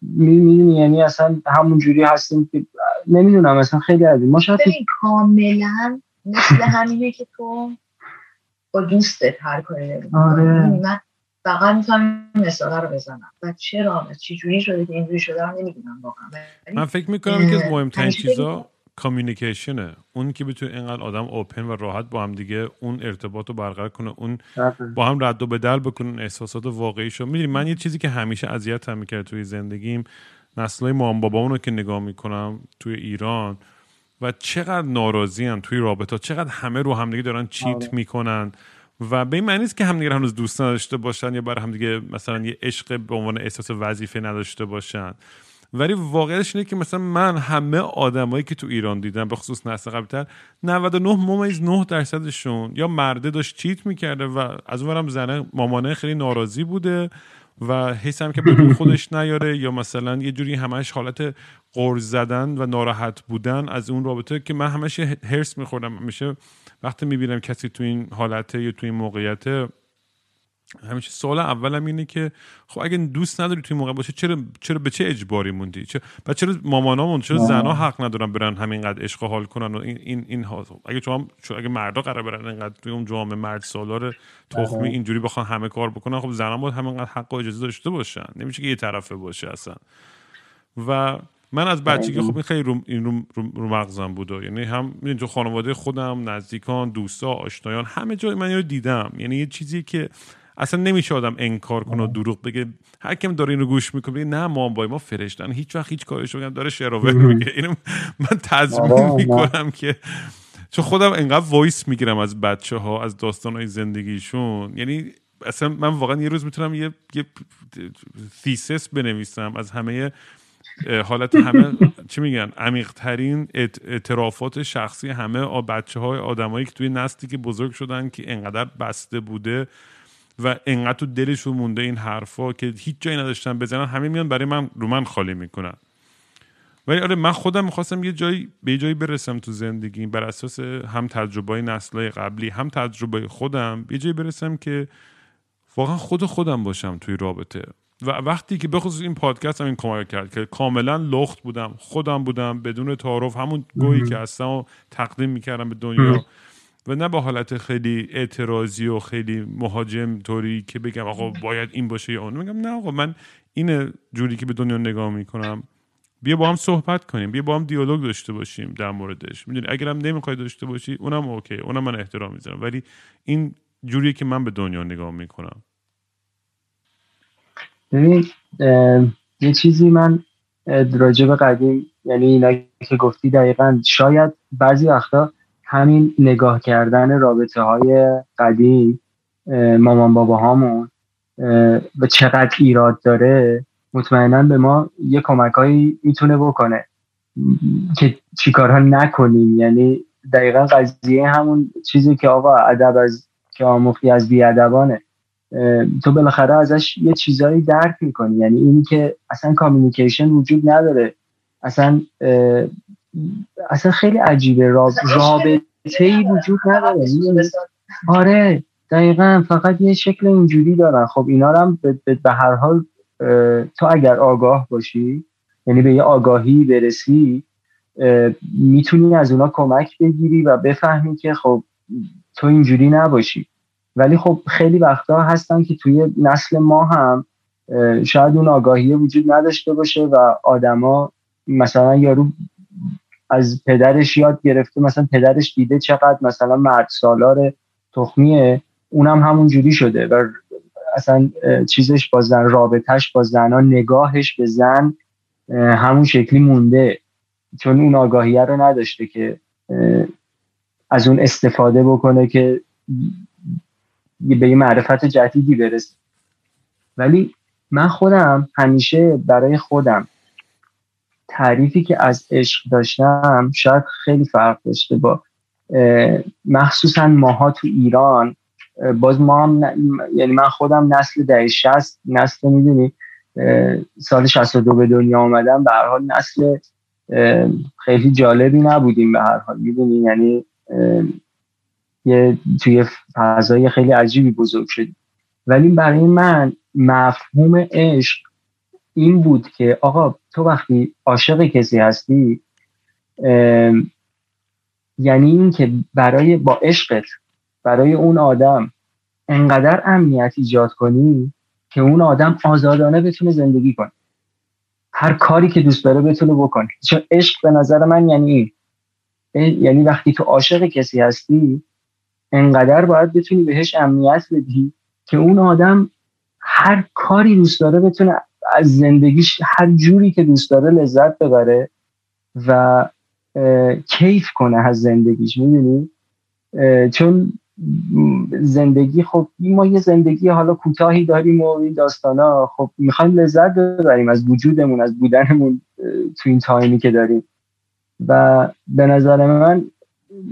می‌دونی؟ یعنی اصلا همون جوری هستیم که نمی‌دونم اصلا خیلی عجیب. ما شاید کاملا مثل همینه که تو با دوستت هر کاری آره. من فقط می‌تونم مثال رو بزنم. و چرا؟ چی جوری شده که اینجوری شده رو نمی‌دونم واقعا. من فکر می‌کنم که از مهمترین چیزا کامیونیکیشنه اون که بتونه اینقدر آدم اوپن و راحت با هم دیگه اون ارتباط رو برقرار کنه اون با هم رد و بدل بکنن احساسات واقعیشو. می‌دونی من یه چیزی که همیشه اذیت هم می‌کرد توی زندگیم نسلای مام بابا رو که نگاه می‌کنم توی ایران و چقدر ناراضی هم توی رابطه چقدر همه رو همدیگه دارن چیت آره. می‌کنن و به این معنی که همدیگه هنوز دوست نداشته باشن یا برای همدیگه مثلا یه عشق به عنوان احساس وظیفه نداشته باشن. ولی واقعش اینه که مثلا من همه آدمایی که تو ایران دیدم به خصوص نسل قبلتر 99 ممیز 9 درصدشون یا مرده داشت چیت می‌کرده و از اونورم زنه مامانه خیلی ناراضی بوده و حس هم که به خودش نیاره یا مثلا یه جوری همش حالت قرض زدن و ناراحت بودن از اون رابطه که من همش هرس میخوردم. همیشه وقتی می‌بینم کسی تو این حالته یا تو این موقعیت همیشه سوال اولم اینه که خب اگه دوست نداری توی موقع باشه چرا چرا به چه اجباری موندی؟ چرا و چرا مامانامون چرا زنا حق ندارن برن همینقدر عشق حال کنن و این این, این اگه شما اگه مردا قرار برن اینقدر توی اون جامعه مرد سالار تخمی آره. اینجوری بخوان همه کار بکنن خب زنا باید همینقدر حق و اجازه داشته باشن. نمیشه که یه طرفه باشه اصلا. و من از بچگی خب این خیلی رو, این رو, رو, مغزم بود یعنی هم تو خانواده خودم نزدیکان دوستا آشنایان همه جای من رو دیدم. یعنی یه چیزی که اصلا نمیشه آدم انکار کنه و دروغ بگه. هر کم داره اینو گوش می‌کنه نه ما با ما فرشتن. هیچ وقت هیچ کارش میگم داره شراور میگه. اینو من تضمین می‌کنم که چون خودم انقدر voice می‌گیرم از بچه ها از داستان های زندگیشون. یعنی اصلا من واقعا یه روز می‌تونم یه, یه تیسس بنویسم. از همه حالت همه چی میگن؟ عمیق ترین اعترافات شخصی همه بچه های آدمایی که توی نسلی که بزرگ شدن که انقدر بسته بوده. و انقدر تو دلشون مونده این حرفا که هیچ جایی نداشتن بزنن همه میان برای من رو من خالی می‌کنن. ولی آره من خودم می‌خواستم یه جایی به یه جایی برسم تو زندگی بر اساس هم تجربه نسلهای قبلی هم تجربه خودم یه جایی برسم که واقعا خود خودم باشم توی رابطه. و وقتی که بخصوص این پادکست هم این کمک کرد که کاملا لخت بودم خودم بودم بدون تعارف همون گویی که هستم و تقدیم می‌کردم به دنیا. و نه با حالت خیلی اعتراضی و خیلی مهاجم طوری که بگم آقا باید این باشه یا اون. میگم نه آقا من این جوری که به دنیا نگاه می‌کنم بیا با هم صحبت کنیم بیا با هم دیالوگ داشته باشیم در موردش. می‌دونی اگرم نمی‌خوای داشته باشی اونم اوکی اونم من احترام می‌ذارم. ولی این جوری که من به دنیا نگاه می‌کنم. ببین یه چیزی من راجب قدیم یعنی اینا که گفتی دقیقا شاید بعضی وقتا همین نگاه کردن رابطه های قدیم مامان بابا هامون و چقدر ایراد داره مطمئنا به ما یه کمک هایی می‌تونه بکنه که چیکارها نکنیم. یعنی دقیقا قضیه همون چیزی که آقا ادب از که آموختی از بیادبانه. تو بالاخره ازش یه چیزایی درک می‌کنی. یعنی اینی که اصلا کامیونیکیشن وجود نداره. اصلا اصلا خیلی عجیبه. رابطه ای وجود نداره. آره دقیقا. فقط یه شکل اینجوری دارن. خب اینا هم به هر حال تو اگر آگاه باشی یعنی به یه آگاهی برسی می‌تونی از اونا کمک بگیری و بفهمی که خب تو اینجوری نباشی. ولی خب خیلی وقتا هستن که توی نسل ما هم شاید اون آگاهی وجود نداشته باشه و آدما مثلا یارو از پدرش یاد گرفته مثلا پدرش دیده چقدر مثلا مرد سالار تخمیه اونم همون جوری شده و اصلا چیزش با زن رابطهش با زنها نگاهش به زن همون شکلی مونده. چون اون آگاهیه رو نداشته که از اون استفاده بکنه که به یه معرفت جدیدی برسه. ولی من خودم همیشه برای خودم تعریفی که از عشق داشتم شاید خیلی فرق داشته با مخصوصا ماها تو ایران. باز ما هم یعنی من خودم نسل ده شست نسل می‌دونی سال 62 به دنیا آمدم به هر حال نسل خیلی جالبی نبودیم به هر حال می‌دونی؟ یعنی یه توی فضای خیلی عجیبی بزرگ شدیم. ولی برای من مفهوم عشق این بود که آقا تو وقتی عاشق کسی هستی یعنی این که برای با عشقت برای اون آدم انقدر امنیت ایجاد کنی که اون آدم آزادانه بتونه زندگی کنه. هر کاری که دوست داره بتونه بکنه. چون عشق به نظر من یعنی این. یعنی وقتی تو عاشق کسی هستی انقدر باید بتونی بهش امنیت بدی که اون آدم هر کاری دوست داره بتونه از زندگیش هر جوری که دوست داره لذت ببره و کیف کنه از زندگیش می‌دونی؟ چون زندگی خب ما یه زندگی حالا کوتاهی داریم و این داستانا خب می‌خوایم لذت ببریم از وجودمون از بودنمون تو این تایمی که داریم. و به نظر من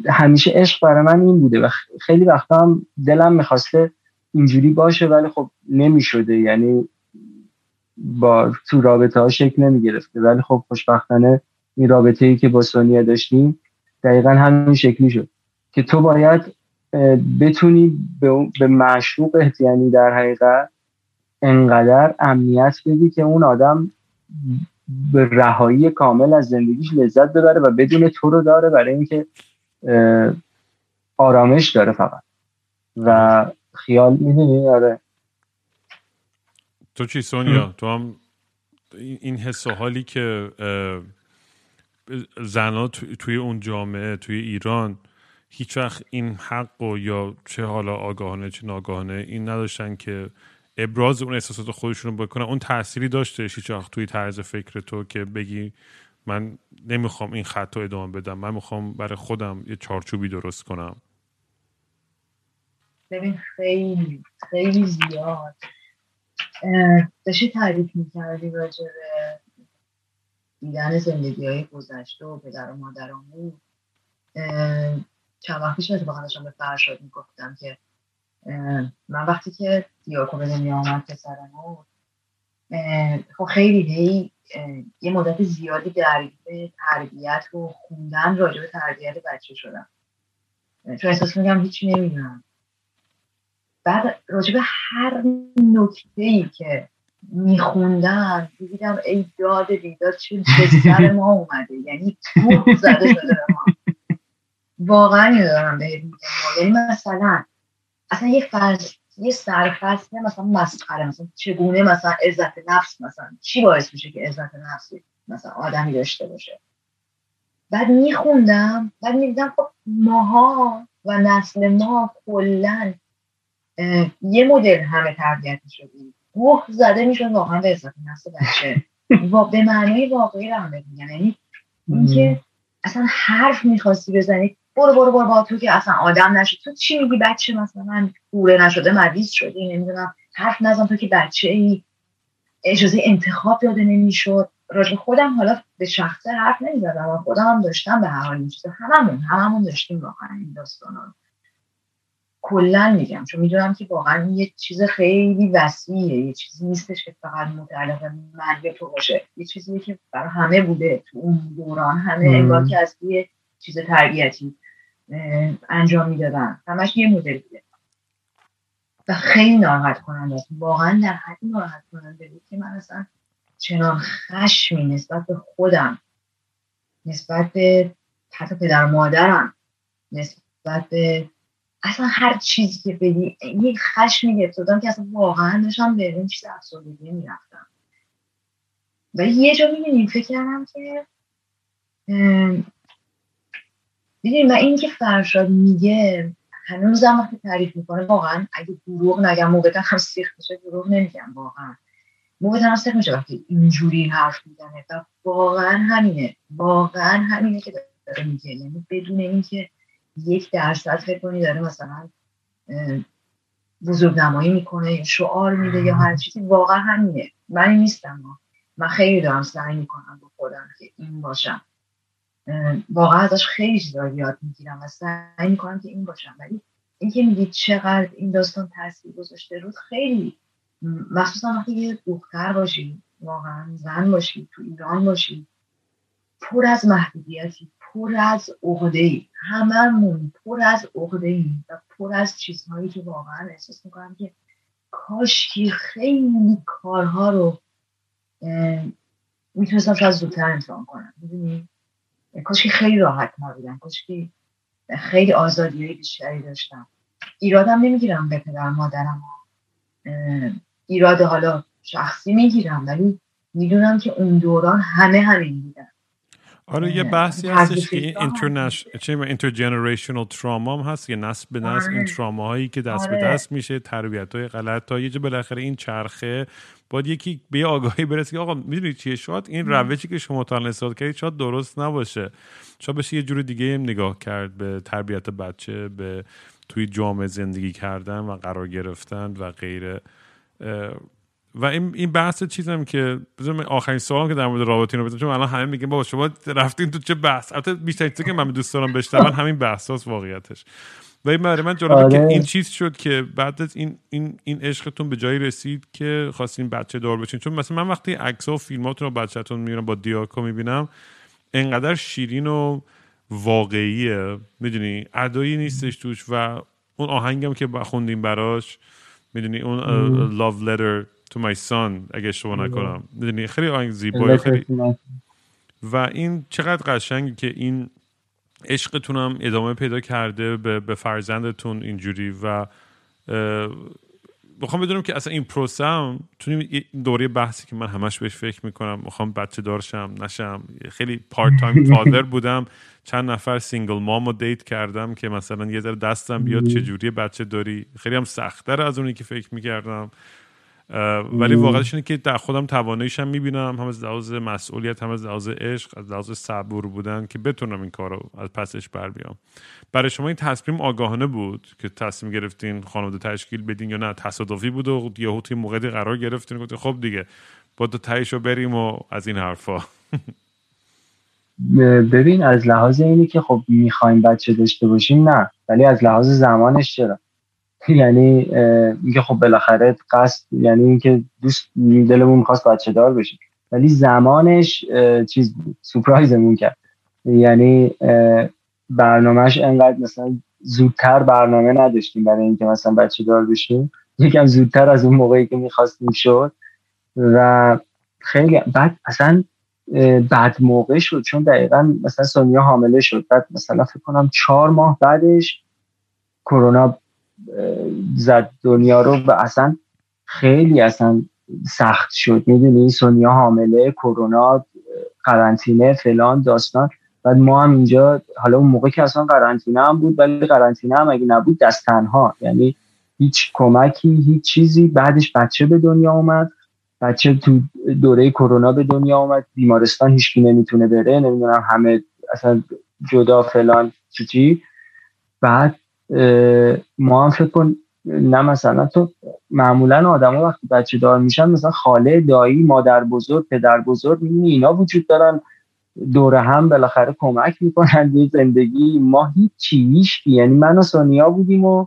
همیشه عشق برای من این بوده و خیلی وقتا هم دلم می‌خواسته اینجوری باشه ولی خب نمی‌شده. یعنی با تو رابطه ها شکل نمی‌گرفته. ولی خب خوشبختانه این رابطه ای که با سونیا داشتیم دقیقا همین شکلی شد که تو باید بتونی به, معشوقت یعنی در حقیقت انقدر امنیت بدی که اون آدم به رهایی کامل از زندگیش لذت ببره و بدون تو رو داره برای اینکه آرامش داره فقط. و خیال می‌دونی؟ آره. تو چی سونیا؟ تو هم این حس حالی که زنها توی اون جامعه توی ایران هیچ وقت این حق و یا چه حالا آگاهانه چه ناگاهانه این نداشتن که ابراز اون احساسات خودشون رو بکنن. اون تأثیری داشته هیچ وقت توی طرز فکر تو که بگی من نمی‌خوام این خط رو ادامه بدم. من می‌خوام برای خودم یه چارچوبی درست کنم. ببین خیلی خیلی زیاد. داشتی تعریف می‌کردی راجع به دیدن زندگی های گذشته و پدر و مادرامون. چند وقت پیش اتفاقا داشتم به فرشاد می‌گفتم که من وقتی که دیاکو به دنیا آمد پسرمو خب خیلی هی یه مدت زیادی درگیر تربیت و خوندن راجع به تربیت بچه شدم. چون احساس میگم هیچی نمی‌دونم. بعد راجع به هر نکته ای که میخوندم دیدم ای داد بیداد چه سر ما اومده. یعنی تو زده شده ما. واقعا دارم به یعنی مثلا اصلا یه فصل یه سرفصل مثلا مسخره مثلا چگونه مثلا عزت نفس مثلا چی باعث میشه که عزت نفس مثلا آدمی داشته باشه؟ بعد میخوندم بعد می‌دیدم خب ماها و نسل ما کلا یه مدل همه تربیت شدیم اوه زده می‌شد واقعا به اضافه نفس بچه. به معنای واقعی رو هم میگم یعنی اینکه اصلا حرف می‌خواستی بزنی برو برو برو با تو که اصلا آدم نشد تو چی میگی بچه؟ مثلا کوره نشده مریض شدی نمی‌دونم. حرف نزن تو که بچه ای اجازه انتخاب داده نمی‌شد. راجع خودم حالا به شخصه حرف نمی‌زدم. و خودم هم داشتم به هر حال چیزا. هممون هممون داشتیم واقعا این داستانا کلا میگم چون می‌دونم که واقعا یه چیز خیلی وسیعه یه چیزی نیستش که فقط متعلق من یا تو باشه. یه چیزی که برای همه بوده تو اون دوران همه انگار که از یه چیز تربیتی انجام می‌دادن. همش یه مدل بوده. و خیلی ناراحت کننده است. واقعا در حدی ناراحت کننده بود که من اصلا چنان خشمی نسبت به خودم نسبت به حتی پدر مادرم نسبت به اصلا هر چیزی که بدی یک خشمی گرفت که اصلا واقعا داشتم به این چیز افسردگی می‌رفتم. و یه جا می‌دونیم فکر کردم که می‌دونیم و این که فرشاد میگه هنوزم وقتی تعریف می‌کنه واقعا اگه دروغ نگم موقع هم سیخ میشه دروغ نمیگم واقعا. موقع هم سیخ میشه وقتی اینجوری حرف می‌زنه. و واقعا همینه واقعا همینه که داره میگه. یعنی بدون اینکه یک درصد فکر کنی داره مثلا بزرگ نمایی می‌کنه شعار میده یا هر چیزی واقعا همینه. من نیستم. من خیلی دارم سعی می‌کنم با خودم که این باشم. واقعا ازش خیلی چیزا یاد می‌گیرم و سعی می‌کنم که این باشم. ولی اینکه میگید چقدر این داستان تاثیر گذاشته روز خیلی. مخصوصا وقتی یه دختر باشی واقعا زن باشی تو ایران باشی پر از محدودیتی پر از عقده ای هممون پر از عقده ای و پر از چیزهایی که واقعا احساس می‌کنم که کاشکی خیلی کارها رو می‌تونستم شاید زودتر انجام کنم. می‌دونی؟ کاشکی خیلی راحت نبودم کاشکی خیلی آزادی های بیشتری داشتم. ایرادم نمی‌گیرم به پدر مادرم. ایراد حالا شخصی می‌گیرم ولی می‌دونم که اون دوران همه همین بودن. آره یه بحثی هستش که این اینترجنریشنال تراما هم هست که نسل به نسل این آره. تراما هایی که دست به آره. دست میشه تربیت های غلط تا یه جا بالاخره این چرخه باید یکی به یه آگاهی برسه که آقا می‌دونی چیه؟ شاید این روشی که شما تا استفاده کردید شاید درست نباشه. شاید بشه یه جور دیگه هم نگاه کرد به تربیت بچه به توی جامعه زندگی کردن و قرار گرفتن و غیره. و این این بحث چیزم که بذار آخرین سوالم که در مورد رابطین رو چون الان همه میگن بابا شما رفتین تو چه بحث؟ البته بیشتر چیزی که من دوست دارم بشنون همین بحثاست واقعیتش. و این برای من جالبه که آره. این چیز شد که بعد از این این این عشقتون به جایی رسید که خواستین بچه دار بشین. چون مثلا من وقتی عکس و فیلماتون رو بچه‌تون می‌بینم با دیاکو می‌بینم انقدر شیرین و واقعیه. می‌دونی؟ ادایی نیستش توش و اون آهنگم که خوندیم براش می‌دونی؟ اون love letter to my son اگه اشتباه نکنم. می‌دونی خیلی آهنگ زیبایی خیلی و این چقدر قشنگی که این عشقتون هم ادامه پیدا کرده به, به فرزندتون اینجوری و می‌خوام بدونم که اصلا این پروسه هم تو دوره بحثی که من همش بهش فکر می‌کنم می‌خوام بچه دارشم نشم خیلی part-time father بودم چند نفر single mom رو date کردم که مثلا یه ذره دستم بیاد چجوری بچه داری. خیلی هم سختتر از اونی که فکر می‌کردم. ولی واقعش اینه که در خودم تواناییشم می‌بینم هم از لحاظ مسئولیت هم از لحاظ عشق از لحاظ صبور بودن که بتونم این کار رو از پسش بر بیام. برای شما این تصمیم آگاهانه بود که تصمیم گرفتین خانواده تشکیل بدین یا نه؟ تصادفی بود و یهو توی موقعی قرار گرفتین گفتین خب دیگه با تو تایشو بریم و از این حرفا. ببین از لحاظ اینی که خب می‌خوایم بچه داشته باشیم نه. ولی از لحاظ زمانش چرا؟ یعنی میگه خب بالاخره قصد یعنی اینکه دوست دلمون می‌خواست بچه دار بشیم. ولی زمانش چیز بود سپرایزمون کرد. یعنی برنامهش انقدر مثلا زودتر برنامه نداشتیم برای اینکه مثلا بچه دار بشیم. یکم زودتر از اون موقعی که می‌خواستیم شد. و خیلی بعد اصلا بعد موقع شد. چون دقیقا مثلا سونیا حامله شد. بعد مثلا فکر کنم چهار ماه بعدش کرونا زد دنیا رو و اصلا خیلی اصلا سخت شد. می‌دونی سونیا حامله کرونا قرنطینه فلان داستان. بعد ما هم اینجا حالا اون موقع که اصلا قرنطینه هم بود ولی قرنطینه هم اگه نبود دست تنها. یعنی هیچ کمکی هیچ چیزی. بعدش بچه به دنیا اومد. بچه تو دوره کرونا به دنیا اومد. بیمارستان هیچکی نمی‌تونه بره. نمی‌دونم همه اصلا جدا فلان چی. بعد ما هم فکر کن نه مثلا تو معمولا آدم وقتی بچه دار میشن مثلا خاله دایی مادر بزرگ پدر بزرگ می‌بینی اینا وجود دارن. دوره هم بالاخره کمک می‌کنن به زندگی. ما هیچی هیچ یعنی من و سونیا بودیم و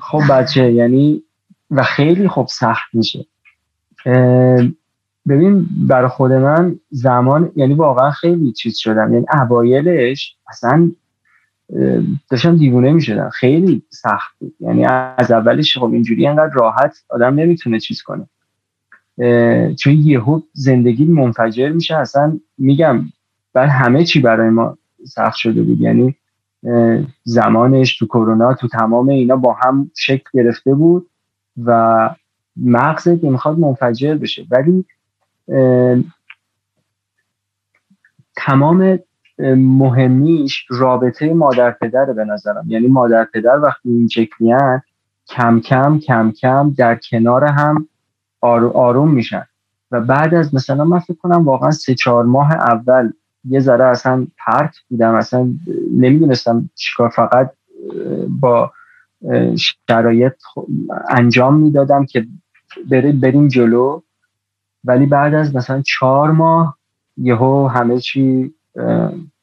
خب بچه یعنی و خیلی خوب سخت میشه. ببین برای خود من زمان یعنی واقعا خیلی چیز شدم. یعنی اوایلش اصلا داشتم دیوونه می‌شدم. خیلی سخت بود. یعنی از اولش خب اینجوری انقدر راحت آدم نمی‌تونه چیز کنه. چون یهو زندگی منفجر میشه. اصلا میگم بعد همه چی برای ما سخت شده بود. یعنی زمانش تو کرونا تو تمام اینا با هم شکل گرفته بود و مغزت می‌خواد منفجر بشه. ولی تمام مهمیش رابطه مادر پدره به نظرم. یعنی مادر پدر وقتی این شکلی کم کم کم کم در کنار هم آروم میشن. و بعد از مثلا من فکر کنم واقعا سه چهار ماه اول یه ذره اصلا پرت بودم اصلا نمی‌دونستم چیکار فقط با شرایط انجام می‌دادم که بریم جلو. ولی بعد از مثلا چهار ماه یهو همه چی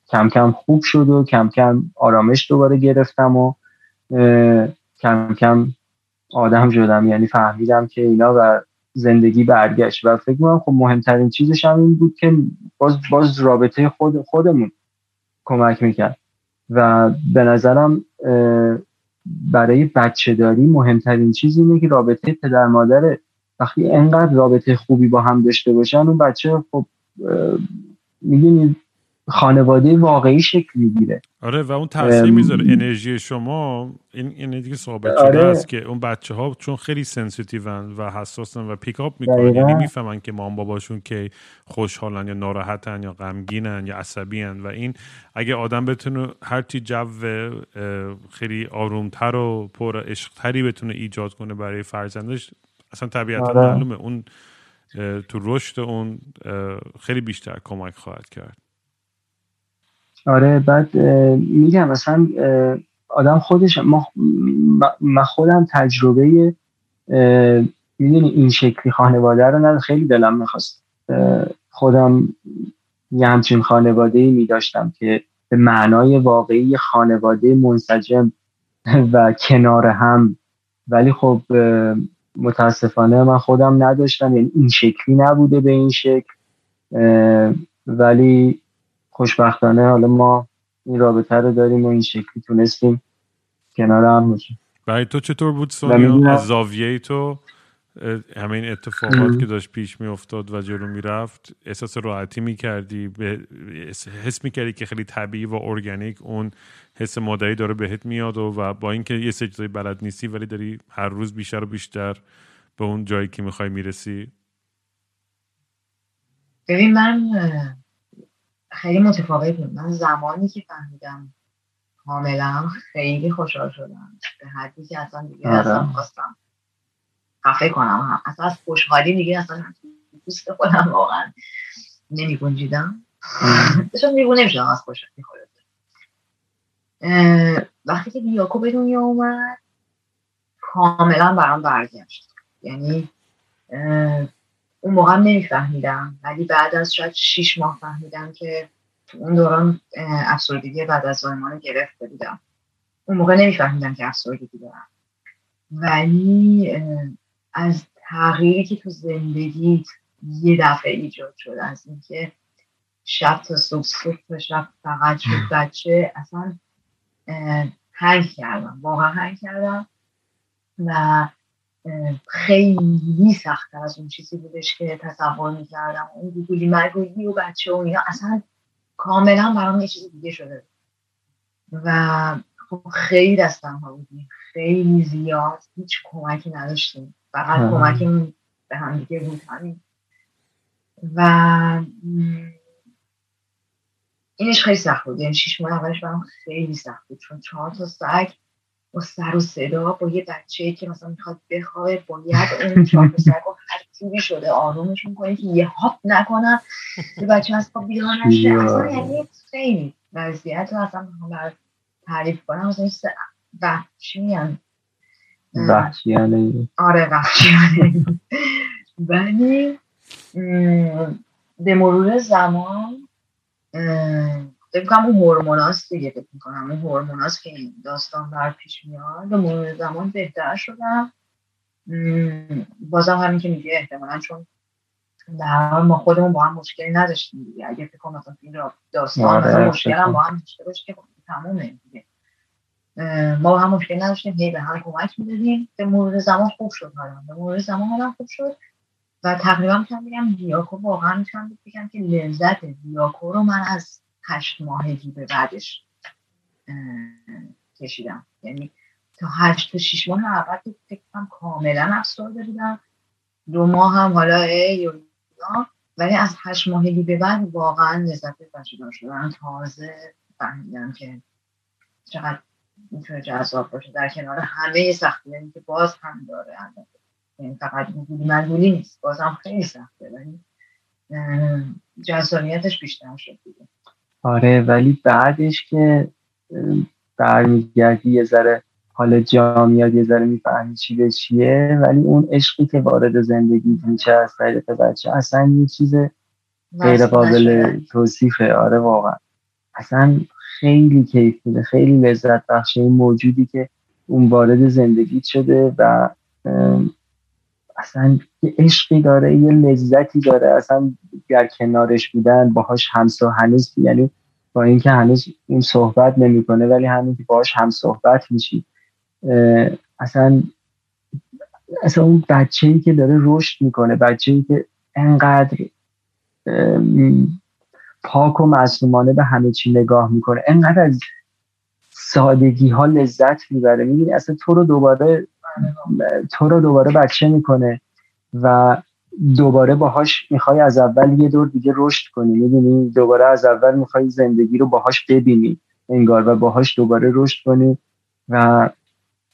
کم کم خوب شد و کم کم آرامش دوباره گرفتم و کم کم آدم شدم. یعنی فهمیدم که اینا و زندگی برگشت. و فکر می‌کنم خب مهمترین چیزش هم این بود که باز, باز رابطه خود خودمون کمک می‌کرد. و به نظرم برای بچه داری مهمترین چیز اینه که رابطه پدر مادر وقتی انقدر رابطه خوبی با هم داشته باشن اون بچه خب می‌دونید خانواده واقعی شکل می‌گیره. آره و اون تاثیر می‌ذاره. انرژی شما این انرژی که ثابت شده آره. است که اون بچه ها چون خیلی سنسیتیون و حساسن و پیک اپ می‌کنن یعنی می‌فهمن که مام باباشون که خوشحالن یا ناراحتن یا غمگینن یا عصبیان و این اگه آدم بتونه هرچی جو خیلی آرومتر و پر عشقتری بتونه ایجاد کنه برای فرزندش اصلا طبیعتا آره. معلومه. اون تو رشد اون خیلی بیشتر کمک خواهد کرد. آره بعد میگم مثلا آدم خودش ما خودم تجربه می‌دونی این شکلی خانواده رو ندارم. خیلی دلم می‌خواست خودم یه همچین خانواده ای می که به معنای واقعی خانواده منسجم و کنار هم. ولی خب متاسفانه من خودم نداشتم. یعنی این شکلی نبوده به این شکل ولی خوشبختانه حالا ما این رابطه رو داریم و این شکلی تونستیم کنار هم باشیم. برای تو چطور بود سونیا؟ از زاویه تو؟ همین اتفاقات که داشت پیش می افتاد و جلو می رفت احساس راحتی می کردی؟ حس می کردی که خیلی طبیعی و ارگانیک اون حس مادری داره بهت میاد و, و با اینکه یه سجدای بلد نیستی ولی داری هر روز بیشتر و بیشتر به اون جایی که می‌خوای می‌رسی؟ ببین من خیلی متفاوت بود من زمانی که فهمیدم حاملم خیلی خوشحال شدم به حدی که اصلا دیگه آره. اصلا خواستم خفه کنم. اصلا از خوشحالی دیگه اصلا دوست خودم واقعا نمی گنجیدم چون میبونه نمی‌شدم از خوشحالی خودم وقتی که دیاکو به دنیا اومد کاملا برام برگشت. یعنی اون موقع هم نمیفهمیدم. ولی بعد از شاید شیش ماه فهمیدم که تو اون دوران افسردگی بعد از زایمان گرفته بودم. اون موقع نمیفهمیدم که افسردگی دارم. ولی از تغییری که تو زندگیت یه دفعه ایجاد شد از اینکه شب تا صبح صبح تا شب فقط شد بچه اصلا هنگ کردم. واقعا هنگ کردم و خیلی سختتر از اون چیزی بودش که تصور می‌کردم. اون گوگلی مرگویی و بچه و اینا اصلا کاملا برام یه چیز دیگه شده و خب خیلی دستم ها بودیم خیلی زیاد هیچ کمکی نداشتیم. فقط کمکمون به هم دیگه بود همین. و اینش خیلی سخت بود. یعنی شیش ماه اولش برام خیلی سخت بود. چون چهار تا سگ با سر و صدا با یه بچه که مثلا می‌خواد بخوابه باید اون چهار پسر هر جوری شده آرومش می‌کنه که یه هاپ نکنن. یه بچه از خواب بیدار نشه. اصلا یعنی خیلی وضعیت رو اصلا بر تعریف کنم. مثلا وحشی میگن وحشیانه آره وحشیانه ولی به مرور زمان فکر می‌کنم اون هورموناست دیگه فکر می‌کنم. اون هورموناست که این داستان بر پیش میاد به مرور زمان بهتر شدم. بازم همین که میگه احتمالا چون در حال ما خودمون با هم مشکلی نداشتیم دیگه. اگه فکر کنم مثلا این داستان آره مشکل هم با هم داشته باشه که خب تمومه دیگه. ما با هم مشکل نداشتیم هی به هم کمک می‌دادیم به مرور زمان خوب شد حالا. به مرور زمان حالا خوب شد و تقریبا می‌تونم بگم دیاکو واقعا می‌تونم بگم که لذت دیاکو رو من از هشت ماهگی به بعدش کشیدم. یعنی تا هشت تا شیش ماه اول که فکر کاملا افسرده بودم. دو ماه هم حالا ای ولی از هشت ماهگی به بعد واقعا لذت بچه شدن تازه فهمیدم که چقدر می‌تونه جذاب باشه. در کنار همه سختی که باز هم داره یعنی فقط گولی منگولی نیست. باز هم خیلی سخته. ولی جذابیتش بیشتر شد دیگه. آره ولی بعدش که برمیگردی یه ذره حال جا میاد یه ذره می‌فهمی چی به چیه ولی اون عشقی که وارد زندگی میشه از طریق بچه اصلا یه چیز غیر قابل توصیفه. آره واقعا. اصلا خیلی کیف میده خیلی لذت بخشه این موجودی که اون وارد زندگی شده و اصلا یه عشقی داره یه لذتی داره. اصلا در کنارش بودن باهاش همسو هنوز یعنی با اینکه هنوز اون صحبت نمی‌کنه ولی همین که باهاش هم صحبت میشی اصلا اصلا اون بچه ای که داره رشد می‌کنه بچه ای که انقدر پاک و معصومانه به همه چی نگاه می‌کنه انقدر از سادگی ها لذت می‌بره. می‌بینی اصلا تو رو دوباره تو رو دوباره بچه می‌کنه و دوباره باهاش می‌خوای از اول یه دور دیگه رشد کنی. می‌دونی؟ دوباره از اول می‌خوای زندگی رو باهاش ببینی انگار و باهاش دوباره رشد کنی و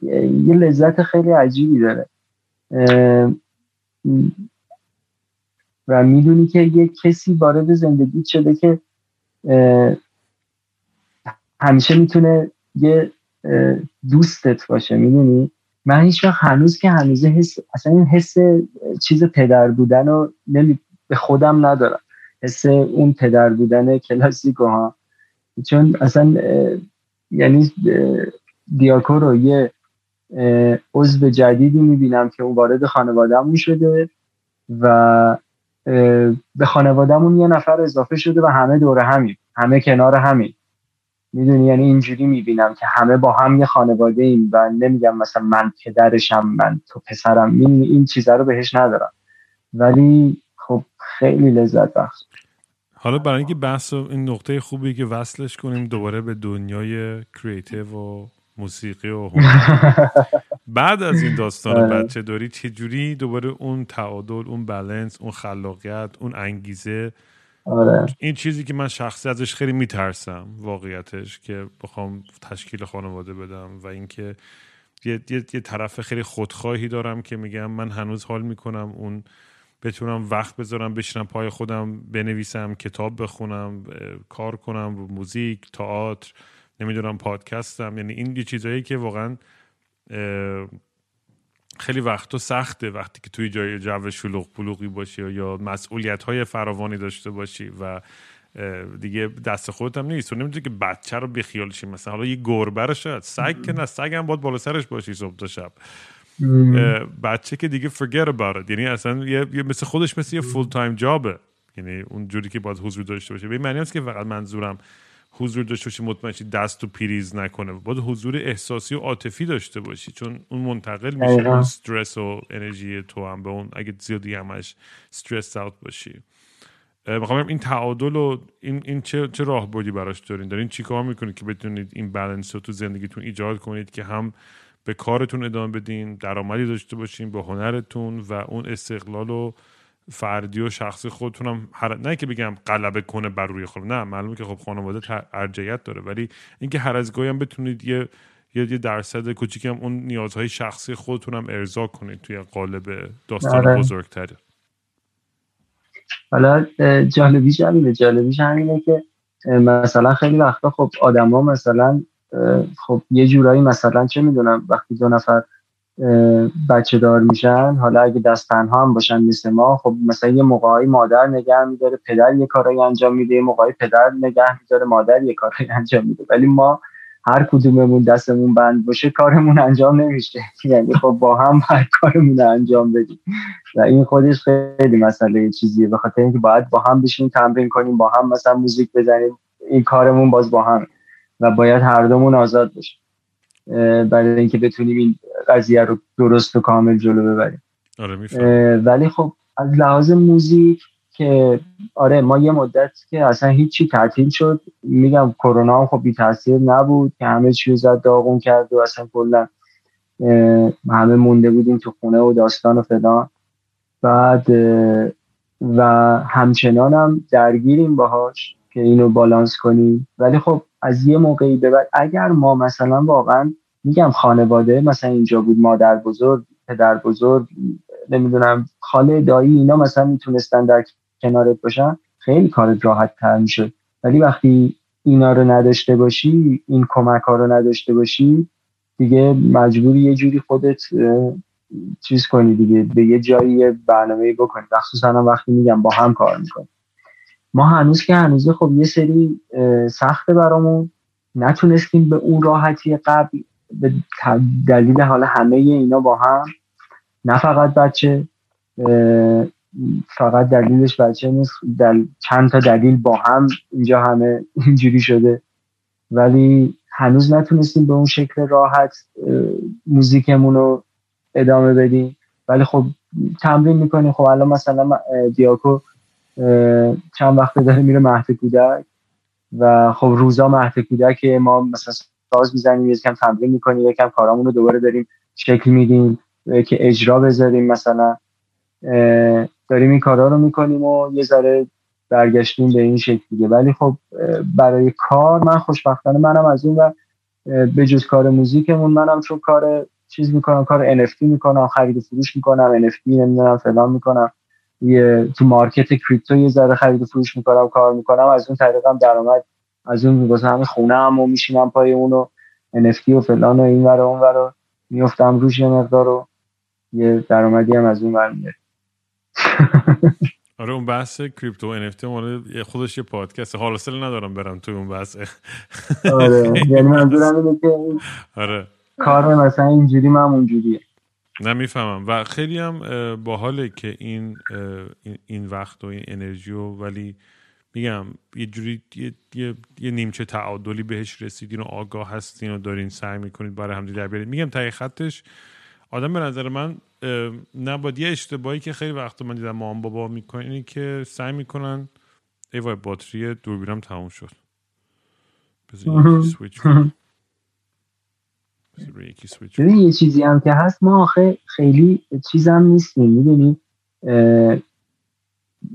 یه لذت خیلی عجیبی داره. و می‌دونی که یه کسی وارد زندگی شده که همیشه می‌تونه یه دوستت باشه. می‌دونی؟ من هیچ وقت هنوز که هنوز حس اصلا این حس چیز پدر بودن رو نمی... به خودم ندارم. حس اون پدر بودن کلاسیکو ها چون اصلا یعنی دیاکو رو یه عضو جدیدی می‌بینم که اون وارد خانوادهمون شده و به خانوادهمون یه نفر اضافه شده و همه دور همین همه کنار همین. می‌دونی؟ یعنی اینجوری می‌بینم که همه با هم یه خانواده ایم و نمیگم مثلا من پدرشم من تو پسرم. این این چیزا رو بهش ندارم. ولی خب خیلی لذت بخش. حالا برای اینکه بحث این نقطه خوبی که وصلش کنیم دوباره به دنیای creative و موسیقی و بعد از این داستان آره. بچه داری چجوری دوباره اون تعادل اون بلنس اون خلاقیت اون انگیزه آره. این چیزی که من شخصی ازش خیلی میترسم واقعیتش که بخوام تشکیل خانواده بدم و اینکه یه،, یه،, یه طرف خیلی خودخواهی دارم که میگم من هنوز حال می‌کنم اون بتونم وقت بذارم بشینم پای خودم بنویسم کتاب بخونم کار کنم موزیک تئاتر نمی‌دونم پادکستم یعنی این یه چیزهایی که واقعا خیلی وقتا سخته وقتی که توی جای جو شلوغ پلوغی باشی یا مسئولیت های فراوانی داشته باشی و دیگه دست خودت هم نیست. تو نمی‌تونی که بچه رو بیخیال مثلا حالا یه گربه رو شاید سگ که نه سگ هم باید بالا سرش باشی صبح تا شب. بچه که دیگه forget about it. یعنی اصلا یه, مثل خودش مثل یه full-time job ه یعنی اون جوری که باید حضور داشته باشه. به این معنی که فقط منظورم حضور داشته باشی مطمئن دست و پیریز نکنه. باید حضور احساسی و عاطفی داشته باشی چون اون منتقل میشه اون استرس و انرژی تو هم. به اون اگه زیادی همش استرس اوت باشی. می‌خوام این تعادل و این, این چه, چه راهبردی براش دارین؟ دارین چیکار می‌کنید که بتونید این بالانس رو تو زندگیتون ایجاد کنید که هم به کارتون ادامه بدین درآمدی داشته باشین به هنرتون و اون استقلال و فردی و شخصی خودتونم هر... نه که بگم غلبه کنه بر روی خود نه معلومه که خب خانواده ارجیت داره ولی اینکه هر از گاهی هم بتونید یه یه درصد کوچیک هم اون نیازهای شخصی خودتون هم ارضا کنید توی قالب داستان آره. بزرگتره حالا جالبیش همینه جالبیش همینه که مثلا خیلی وقتا خب آدما مثلا خب یه جورایی مثلا چه می‌دونم وقتی دو نفر بچه دار میشن. حالا اگه دست تنها هم باشن مثل ما خب مثلا یه موقعی مادر نگه میداره پدر یه کارایی انجام میده. یه موقعی پدر نگه میداره مادر یه کارایی انجام میده. ولی ما هر کدوممون دستمون بند باشه کارمون انجام نمیشه. یعنی خب با هم هر کارمون انجام بدیم. و این خودش خیلی مسئله چیزیه. به خاطر اینکه باید با هم بشینیم تمرین کنیم با هم مثلا موزیک بزنیم. این کارمون باز با هم و باید هر دومون آزاد باشیم. برای اینکه بتونیم این قضیه رو درست و کامل جلو ببریم. آره ولی خب از لحاظ موزیک که آره ما یه مدت که اصلا هیچی تعطیل شد. میگم کرونا هم خب بی تاثیر نبود که همه چیز زد داغون کرد و اصلا کلا همه مونده بودیم تو خونه و داستان و فلان. بعد و همچنان هم درگیریم باهاش که اینو بالانس کنیم. ولی خب از یه موقعی به بعد اگر ما مثلا واقعا میگم خانواده مثلا اینجا بود مادر بزرگ پدر بزرگ نمی‌دونم خاله دایی اینا مثلا می‌تونستن در کنارت باشن خیلی کارت راحت تر میشه ولی وقتی اینا رو نداشته باشی این کمک ها رو نداشته باشی دیگه مجبوری یه جوری خودت چیز کنی دیگه به یه جایی برنامه بکنی. مخصوصا وقتی میگم با هم کار می‌کنی ما هنوز که هنوز خب یه سری سخته برامون. نتونستیم به اون راحتی قبل به دلیل حالا همه اینا با هم. نه فقط بچه فقط دلیلش بچه نیست دل... چند تا دلیل با هم اینجا همه اینجوری شده. ولی هنوز نتونستیم به اون شکل راحت موزیکمون رو ادامه بدیم. ولی خب تمرین می‌کنیم. خب الان مثلا دیاکو چند وقت داره میره مهد کودک و خب روزا مهد کودک ما مثلا ساز می‌زنیم یکم تمرین می‌کنیم یکم کارامون رو دوباره داریم شکل میدیم که اجرا بذاریم مثلا. داریم این کارا رو می‌کنیم و یه ذره برگشتیم به این شکلیه ولی خب برای کار من خوشبختانه منم از اون و به جز کار موزیکمون منم چون کار چیز می‌کنم کار NFT می‌کنم خرید فروش می‌کنم NFT نمی‌دونم فلان می‌کنم. یه تو مارکت کریپتو یه ذره خرید فروش می‌کنم کار می‌کنم از اون طریقم درآمد از اون واسه همین خونه هم و میشینم پای اونو NFT و فلان و این ور اون ور میفتم روش یه مقدار رو یه درآمدی هم از اون ور آره اون بحث کریپتو و NFT مال خودش یه پادکست حالا سل ندارم برم توی اون بحث. آره یعنی منظورم اینه که آره. کار مثلا اینجوری من اونجوریه. نه می‌فهمم. و خیلی هم باحاله که این این وقت و این انرژی و ولی میگم یه جوری یه, یه،, یه نیمچه تعادلی بهش رسیدین و آگاه هستین و دارین سعی می‌کنید برای همدیگه در بیارید میگم تایی خطش آدم به نظر من نباید یه اشتباهی که خیلی وقت من دیدم مام بابا می‌کنن اینه که سعی می‌کنن ای وای باتری دوربینم تموم شد. ببین یه چیزی هم که هست ما آخه خیلی چیزم نیستیم. می‌دونی؟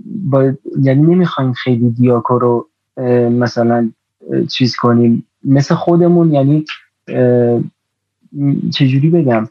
با... یعنی نمی‌خوایم خیلی دیاکو رو مثلا چیز کنیم. مثل خودمون یعنی چجوری بگم؟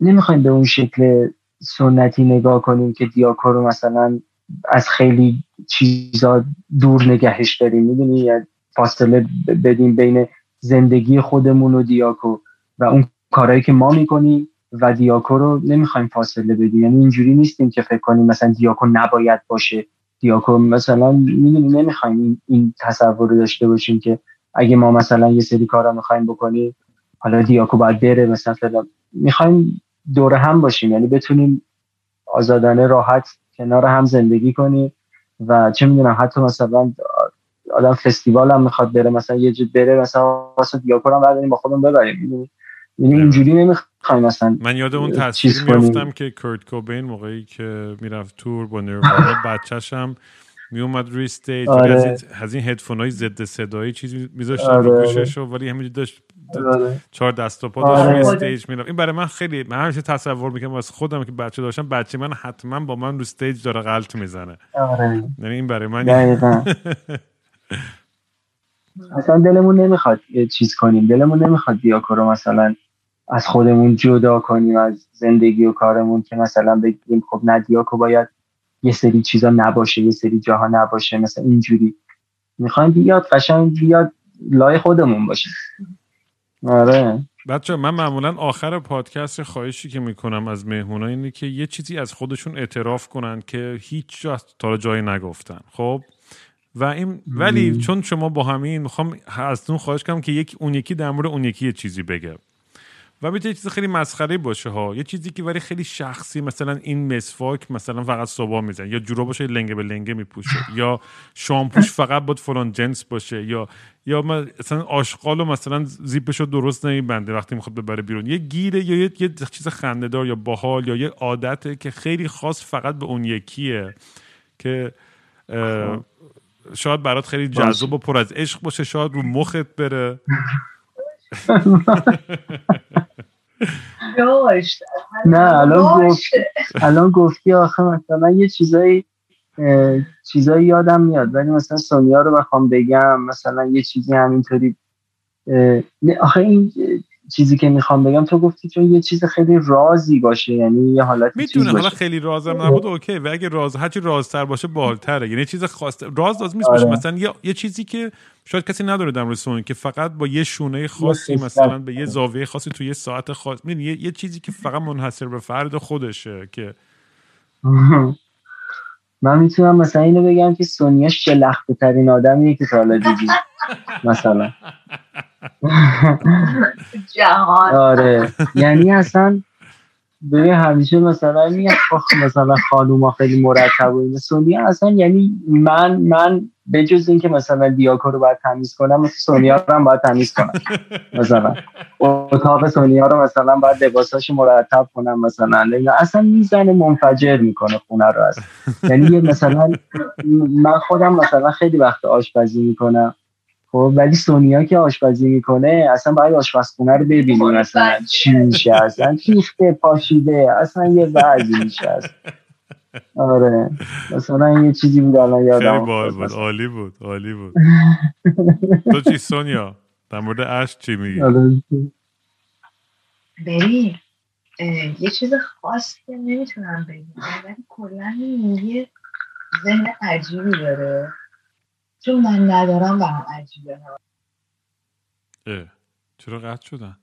نمی‌خوایم به اون شکل سنتی نگاه کنیم که دیاکو رو مثلا از خیلی چیزا دور نگهش داریم. می‌دونی؟ یعنی فاصله بدیم بین زندگی خودمون و دیاکو و اون کارهایی که ما می‌کنیم و دیاکو رو نمی‌خوایم فاصله بدیم یعنی اینجوری نیستیم که فکر کنیم مثلا دیاکو نباید باشه. دیاکو مثلا نمی‌خوایم این, تصور رو داشته باشیم که اگه ما مثلا یه سری کارا می‌خوایم بکنیم حالا دیاکو باید بره مثلا می‌خوایم دور هم باشیم. یعنی بتونیم آزادانه راحت کنار هم زندگی کنیم و چه می‌دونم حتی مثلا آدم فستیوال هم می‌خواد بره مثلا یه جد بره مثلا واسه دیاکور هم برداریم با خودمون ببریم یعنی اینجوری نمی‌خوایم مثلا من یاد اون تصویر میافتم که کرت کوبین موقعی که می‌رفت تور با نیروانا بچه‌ش هم می اومد روی stage آره. از این هدفون های ضد صدایی چیزی میذاشتن آره. رو گوشش ولی همینجوری داشت آره. چهار دست و پا داشت آره. روی stage می‌رفت این برای من خیلی من همیشه تصور می‌کنم واسه خودم که بچه داشتم بچه من حتما با من رو stage داره غلت می‌زنه آره. یعنی این برای من اصلا دلمون نمی‌خواد چیز کنیم. دلمون نمی‌خواد دیاکو رو مثلا از خودمون جدا کنیم از زندگی و کارمون که مثلا بگیم خب نه دیاکو باید یه سری چیزا نباشه یه سری جاها نباشه مثلا اینجوری. می‌خوایم بیاد قشنگ بیاد لای خودمون باشه. آره. بچه من معمولا آخر پادکست خواهشی که می‌کنم از مهمونا اینه که یه چیزی از خودشون اعتراف کنن که هیچ جا تا جایی نگفتن. خب؟ و این ولی چون شما با همین می‌خوام از اون خواهش کنم که یک اون یکی در مورد اون یکی یه چیزی بگه. و می‌تونه چیز خیلی مسخره باشه ها. یه چیزی که ولی خیلی شخصی مثلا این مسواک مثلا فقط صبح میزن یا جورا باشه لنگه به لنگه میپوشه. یا شامپوش فقط بود فلان جنس باشه. یا یا مثلا آشغالو مثلا زیپشو درست نمیبنده وقتی می‌خواد ببره بیرون. یه گیره یا یه, یه چیز خندهدار یا باحال یا یه عادته که خیلی خاص فقط به اون یکیه که شاید برات خیلی جذاب و پر از عشق باشه شاید رو مخت بره. نه الان گفت الان گفتی آخه مثلا یه چیزایی چیزایی یادم میاد ولی مثلا سونیا رو بخوام بگم مثلا یه چیزی همینطوری آخه این چیزی که می‌خوام بگم تو گفتی چون یه چیز خیلی رازی باشه یعنی یه حالت می‌تونه حالا خیلی رازم نبود اوکی و اگه راز هرچی رازتر باشه بالتره. یعنی چیز خاص راز لازم نیست باشه. آره. مثلا یه،, یه چیزی که شاید کسی نداره در مورد که فقط با یه شونه خاصی مثلا به یه زاویه خاصی تو یه ساعت خاص یه،, یه چیزی که فقط منحصر به فرد خودشه که من می‌تونم مثلا اینو بگم که سونیا شلخته ترین آدمیه که تا دیدی مثلا. جهان. آره. یعنی اصلا ببین همیشه مثلا میگه مثلا خانوما خیلی مرتب و سونیا اصلا یعنی من من به جز اینکه مثلا دیاکو رو باید تمیز کنم مثل سونیا رو هم باید تمیز کنم. مثلا اتاق سونیا رو مثلا باید لباساش مرتب کنم مثلا. اصلا می‌زنه منفجر می‌کنه خونه رو اصلا. یعنی مثلا من خودم مثلا خیلی وقت آشپزی می‌کنم. خب ولی سونیا که آشپزی می‌کنه اصلا باید آشپزخونه رو ببینیم. مثلا چی میشه؟ اصلا ریخته پاشیده اصلا یه بعضی میشه. اصلا آره. مثلا یه چیزی بود الان یادم خیلی بود. عالی بود عالی بود. تو چی سونیا؟ در مورد اش چی میگی؟ آره. ببین یه چیز خاصی که نمی‌تونم بگم ولی کلا یه ذهن عجیبی داره. چون من ندارم برام عجیبه. اه چرا قطع شدن؟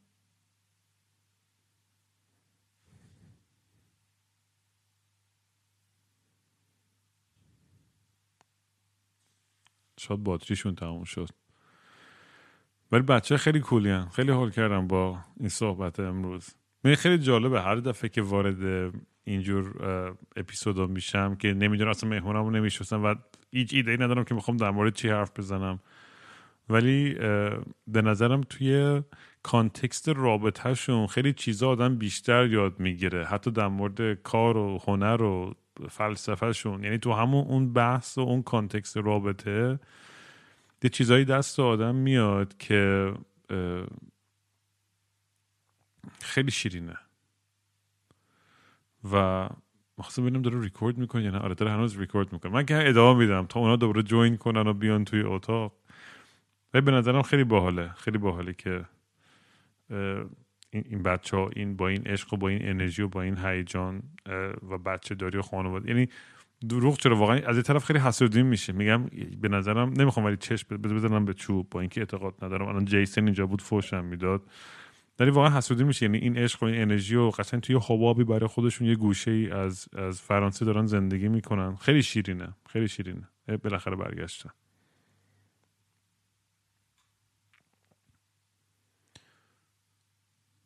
شاید باتریشون تموم شد. ولی بچه خیلی cool ی خیلی حال کردم با این صحبت امروز. من خیلی جالبه هر دفعه که وارد اینجور اپیزودا میشم که نمی‌دونم اصلا مهمونمو نمیشستم و هیچ ایده ای ندارم که می‌خوام در مورد چی حرف بزنم. ولی به نظرم توی context رابطهشون خیلی چیزا آدم بیشتر یاد می‌گیره. حتی در مورد کار و هنر و فلسفهشون. یعنی تو همون اون بحث و اون context رابطه یه چیزایی دست آدم میاد که خیلی شیرینه. و مخصوصا ببینم داره ریکورد می‌کنه یا نه؟ آره داره هنوز ریکورد می‌کنه. من که ادامه میدم. تا اونا دوباره جوین کنن و بیان توی اتاق. و به نظرم خیلی باحاله. خیلی باحاله که این بچه ها این با این عشق و با این انرژی و با این هیجان و بچه داری و خانواده. یعنی دروغ چرا؟ واقعا از این طرف خیلی حسودی میشه. میگم به نظرم نمی‌خوام ولی چشم بزنم به چوب. با اینکه اعتقاد ندارم. الان جیسن اینجا بود فوشم می‌داد. ولی واقعا حسودی میشه. یعنی این عشق و این انرژی و قشنگ توی حبابی برای خودشون یه گوشه ای از از فرانسه دارن زندگی می‌کنن. خیلی شیرینه. خیلی شیرینه. بالاخره برگشتن.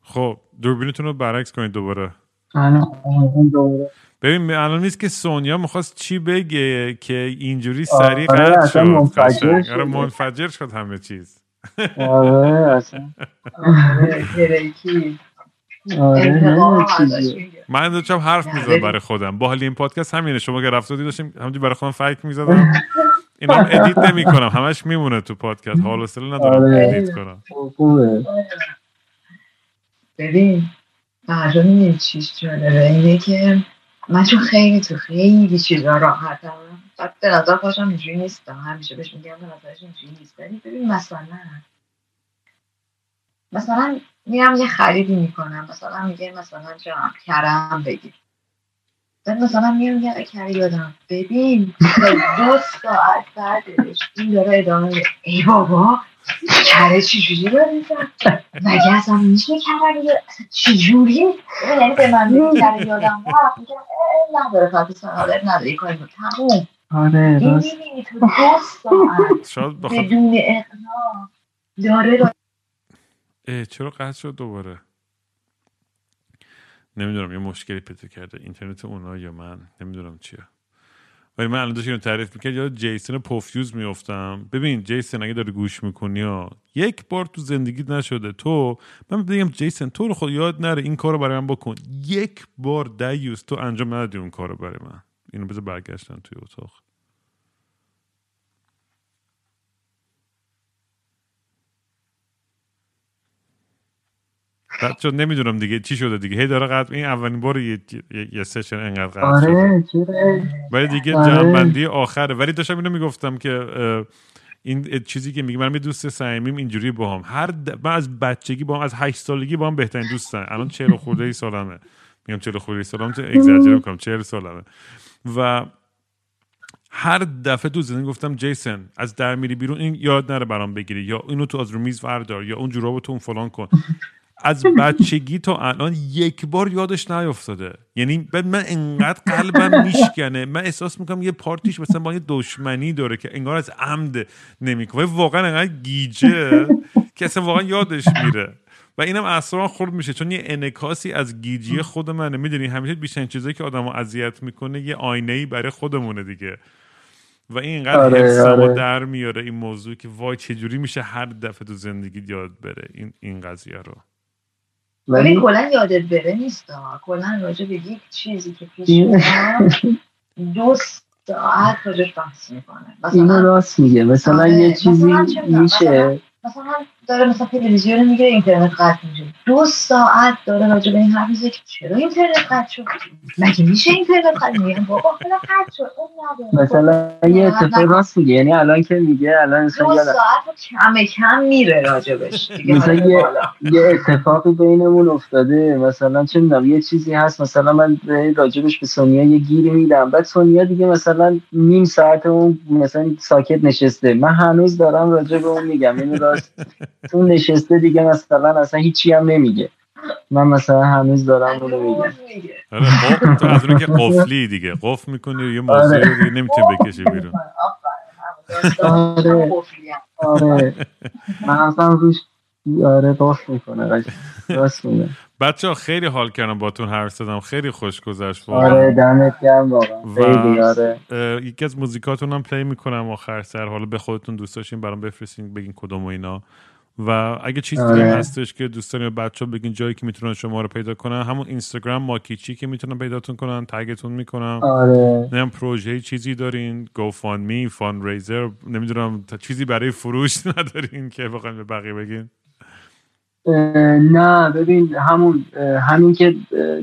خب دوربینتون رو برعکس کنید دوباره. ببین الان نیست که سونیا می‌خواست چی بگه که اینجوری سریع آره، قطع شد. منفجر آره منفجر شد همه چیز. آره اصلا. من داشتم حرف می‌زدم برای خودم. با حال این پادکست همینه. شما که رفته داشتیم همونجوری برای خودم فکر می‌زدم. اینا هم edit نمی کنم همش میمونه تو پادکست. حال و ندارم آره. edit کنم. ببین برنامه چیز جالبه. اینه که من چون خیلی تو خیلی چیزا راحتم بعد به نظر خودشم اینجوری نیستم همیشه بهش میگم به نظرش اینجوری نیست ولی ببین مثلا مثلا میرم یه خریدی می‌کنم مثلا میگه مثلا جام کرم بگیر بعد مثلا میام یه کری یادم ببین دو ساعت بعدش این داره ادامه ای بابا کره چجوری داری مگه اصلا میشه کره اصلا چجوری؟ یعنی به من میگه کره یادم رفت میگم نداره خاطر سنادر نداره کاری بود تموم. آره راست. شاید بخاطر بدون اقناع داره را اه، چرا قطع شد دوباره؟ نمی‌دونم یه مشکلی پیدا کرده. اینترنت اونا یا من؟ نمی‌دونم چیه. ولی من الان داشت اینو تعریف می‌کرد یاد جیسون پوفیوز میفتم ببین جیسون اگه داری گوش می‌کنی ها یک بار تو زندگیت نشده. تو من بگم جیسون تو رو خود یاد نره این کارو برای من بکن. یک بار دیوز تو انجام ندادی اون کارو برای من. اینو بذار برگشتن توی اتاق. بعد شد نمی‌دونم دیگه چی شده دیگه. هی داره قطع این اولین بار یه, یه, سشن انقدر قطع شده. آره ولی دیگه آره. جنبندی آخره. ولی داشتم اینو می‌گفتم که این چیزی که میگه من یه دوست صمیمیم اینجوری با هم. هر د... من از بچگی با هم از هشت سالگی با هم بهترین دوستن. الان چهل خورده ای سالمه. میگم چهل خورده ای سالم تو اگزاجر می‌کنم چهل سالمه. و هر دفعه تو زندگی گفتم جیسن از در میری بیرون این یاد نره برام بگیری. یا اینو تو از رو میز وردار یا اون جورابو تو اون فلان کن. از بچگی تا الان یک بار یادش نیافتاده. یعنی من انقدر قلبم میشکنه. من احساس می‌کنم یه پارتیش مثلا با یه دشمنی داره که انگار از عمد نمی‌کنه. واقعا انقدر گیجه که اصلا واقعا یادش میره. و اینم اصلا خورد میشه. چون یه انکاسی از گیجی خود منه. می‌دونی همیشه بیشترین چیزایی که آدمو اذیت می‌کنه یه آینه ای برای خودمونه دیگه. و این اینقدر آره، آره. در میاره این موضوع که وای چجوری میشه هر دفعه تو زندگی یاد بره این این قضیه رو. ولی کلا یادت بره نیست. کلا راجع به یک چیزی که پیش دو ساعت راجعش بحث می‌کنه. اینو راست میگه. مثلا آره، یه چیزی چه می‌دونم، میشه. مثلا داره مثلا تلویزیون میگه اینترنت قطع میشه. دو ساعت داره راجع به این حرف می‌زنه که چرا اینترنت قطع شد؟ مگه میشه اینترنت قطع میگم بابا حالا قطع شد اون نداره. مثلا یه اتفاق راست میگه یعنی الان که میگه الان مثلا دو ساعت کم کم میره راجبش. مثلا یه. یه اتفاقی بینمون افتاده. مثلا چه می‌دونم یه چیزی هست. مثلا من به راجبش به سونیا یه گیری میدم. بعد سونیا دیگه مثلا نیم ساعت اون مثلا ساکت نشسته. من هنوز دارم راجع به اون میگم. این راست اون نشسته دیگه مثلا اصلا هیچی هم نمیگه. من مثلا هنوز دارم اونو میگم. آره قف- تو از اون که قفلی دیگه. قفل می‌کنی یه موضوع آره. رو دیگه نمی‌تونی بکشی بیرون. آره. همون قفلی هم. آره. من اصلا روش آره باف می‌کنه. راست میگه. بچه ها خیلی حال کردم باتون حرف زدم. خیلی خوش گذشت آره واقعا دمت گرم واقعا. آره. یکی از موزیکاتون هم پلی می‌کنم آخر سر. حالا به خودتون دوست داشتین برام بفرستین بگین کدوم و اینا. و اگه چیزی آره. دیگه هستش که دوست دارین بچه ها بگین جایی که می‌تونن شما رو پیدا کنن همون اینستاگرام ماکیچی که می‌تونن پیداتون کنن تگتون می‌کنم. آره. نمی‌دونم پروژه چیزی دارین GoFundMe فان ریزر نمی‌دونم تا چیزی برای فروش ندارین که بخواین به بقیه بگین. نه ببین همون همین که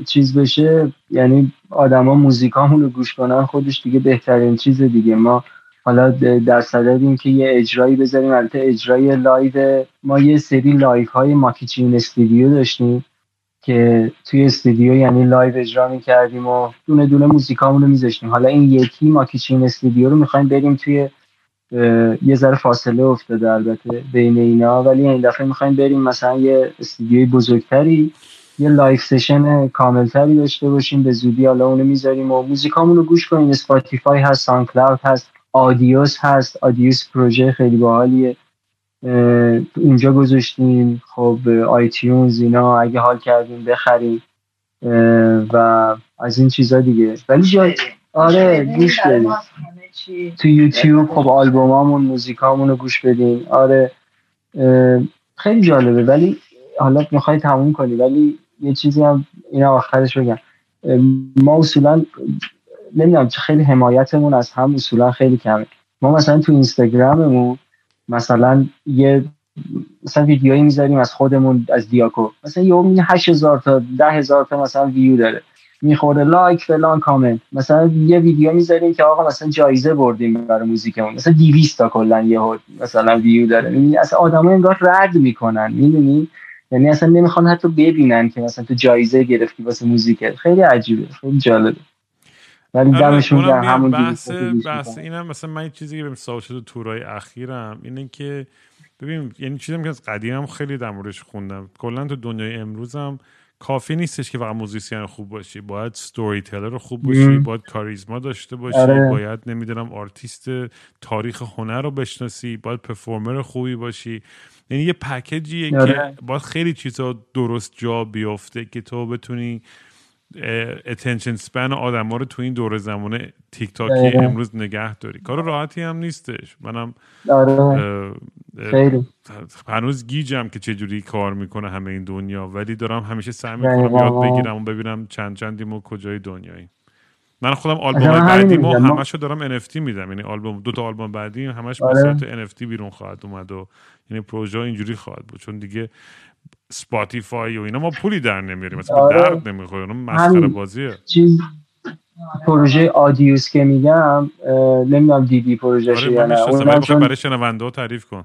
چیز بشه یعنی آدما موزیکامون رو گوش کنن خودش دیگه بهترین چیز دیگه. ما حالا در صددیم که یه اجرایی بذاریم البته اجرای live ما یه سری live های ماکیچین استودیو داشتیم که توی استودیو یعنی live اجرا می‌کردیم و دونه دونه موزیکامون رو میذاشتیم. حالا این یکی ماکیچین استودیو رو می‌خوایم بریم توی یه ذره فاصله افتاده البته بین اینا ولی این دفعه می‌خوایم بریم مثلا یه استودیوی بزرگتری یه live session کاملتری داشته باشیم به زودی حالا اونو می‌ذاریم و موزیکامون رو گوش کنیم. Spotify هست SoundCloud هست Audius هست. Audius پروژه خیلی باحالیه. اونجا گذاشتیم. خب آیتیونز اینا اگه حال کردیم بخریم و از این چیزا دیگه. ولی جای آره گوش بدیم تو یوتیوب خب آلبومامون موزیکامون رو گوش بدین. آره. خیلی جالبه. ولی حالا می‌خوای تموم کنی. ولی یه چیزی هم این آخرش بگم. ما اصولا نمی‌دونم چه خیلی حمایتمون از هم اصولا خیلی کمه. ما مثلا تو اینستاگراممون مثلا یه مثلا ویدیویی می‌ذاریم از خودمون از دیاکو. مثلا یه می‌بینی 8000 تا 10000 تا مثلا ویو داره. می‌خوره like فلان کامنت. مثلا یه ویدیو می‌ذاریم که آقا مثلا جایزه بردیم برای موزیکمون. مثلا 200 تا کلا یه مثلا ویو داره. می‌بینی اصلا آدما انگار رد می‌کنن. می‌دونی؟ یعنی اصلا نمی‌خوان حتی ببینن که مثلا تو جایزه گرفتی واسه موزیک خیلی عجیبه. خیلی جالبه. ولی آره، دمشون گرم همون بحث بحث اینم مثلا من چیزی که بهم سوال شده tour ای اخیرم اینه که ببین یعنی چیزی که از قدیم خیلی در موردش خوندم. کلا تو دنیای امروزم کافی نیستش که فقط musician خوب باشی. باید storyteller خوب باشی باید کاریزما داشته باشی آره. باید نمی‌دونم آرتیست تاریخ هنر رو بشناسی باید performer خوبی باشی. یعنی یه package یه که آره. باید خیلی چیزا درست جا بیفته که تو بتونی اتنشن سپن آدم ها رو تو این دور زمانه تیک تاکی امروز نگه داری. کار راحتی هم نیستش. منم آره. هنوز گیجم که چجوری کار می‌کنه همه این دنیا. ولی دارم همیشه سعی می‌کنم یاد بگیرم و ببینم چند چندیم و کجای دنیایی من خودم آلبوم بعدیمو همش رو دارم NFT میدم. یعنی آلبوم دو تا آلبوم بعدی همش به صورت NFT بیرون خواهد اومد و یعنی پروژه اینجوری خواهد بود. چون دیگه Spotify و اینا ما پولی در نمیاریم. مثلا آره. درد نمی‌خوره. اون مسخره بازیه. چیز پروژه Audius که میگم نمی‌دونم دیدی پروژه آره یا نه. اون چون... برای شنونده تعریف کن.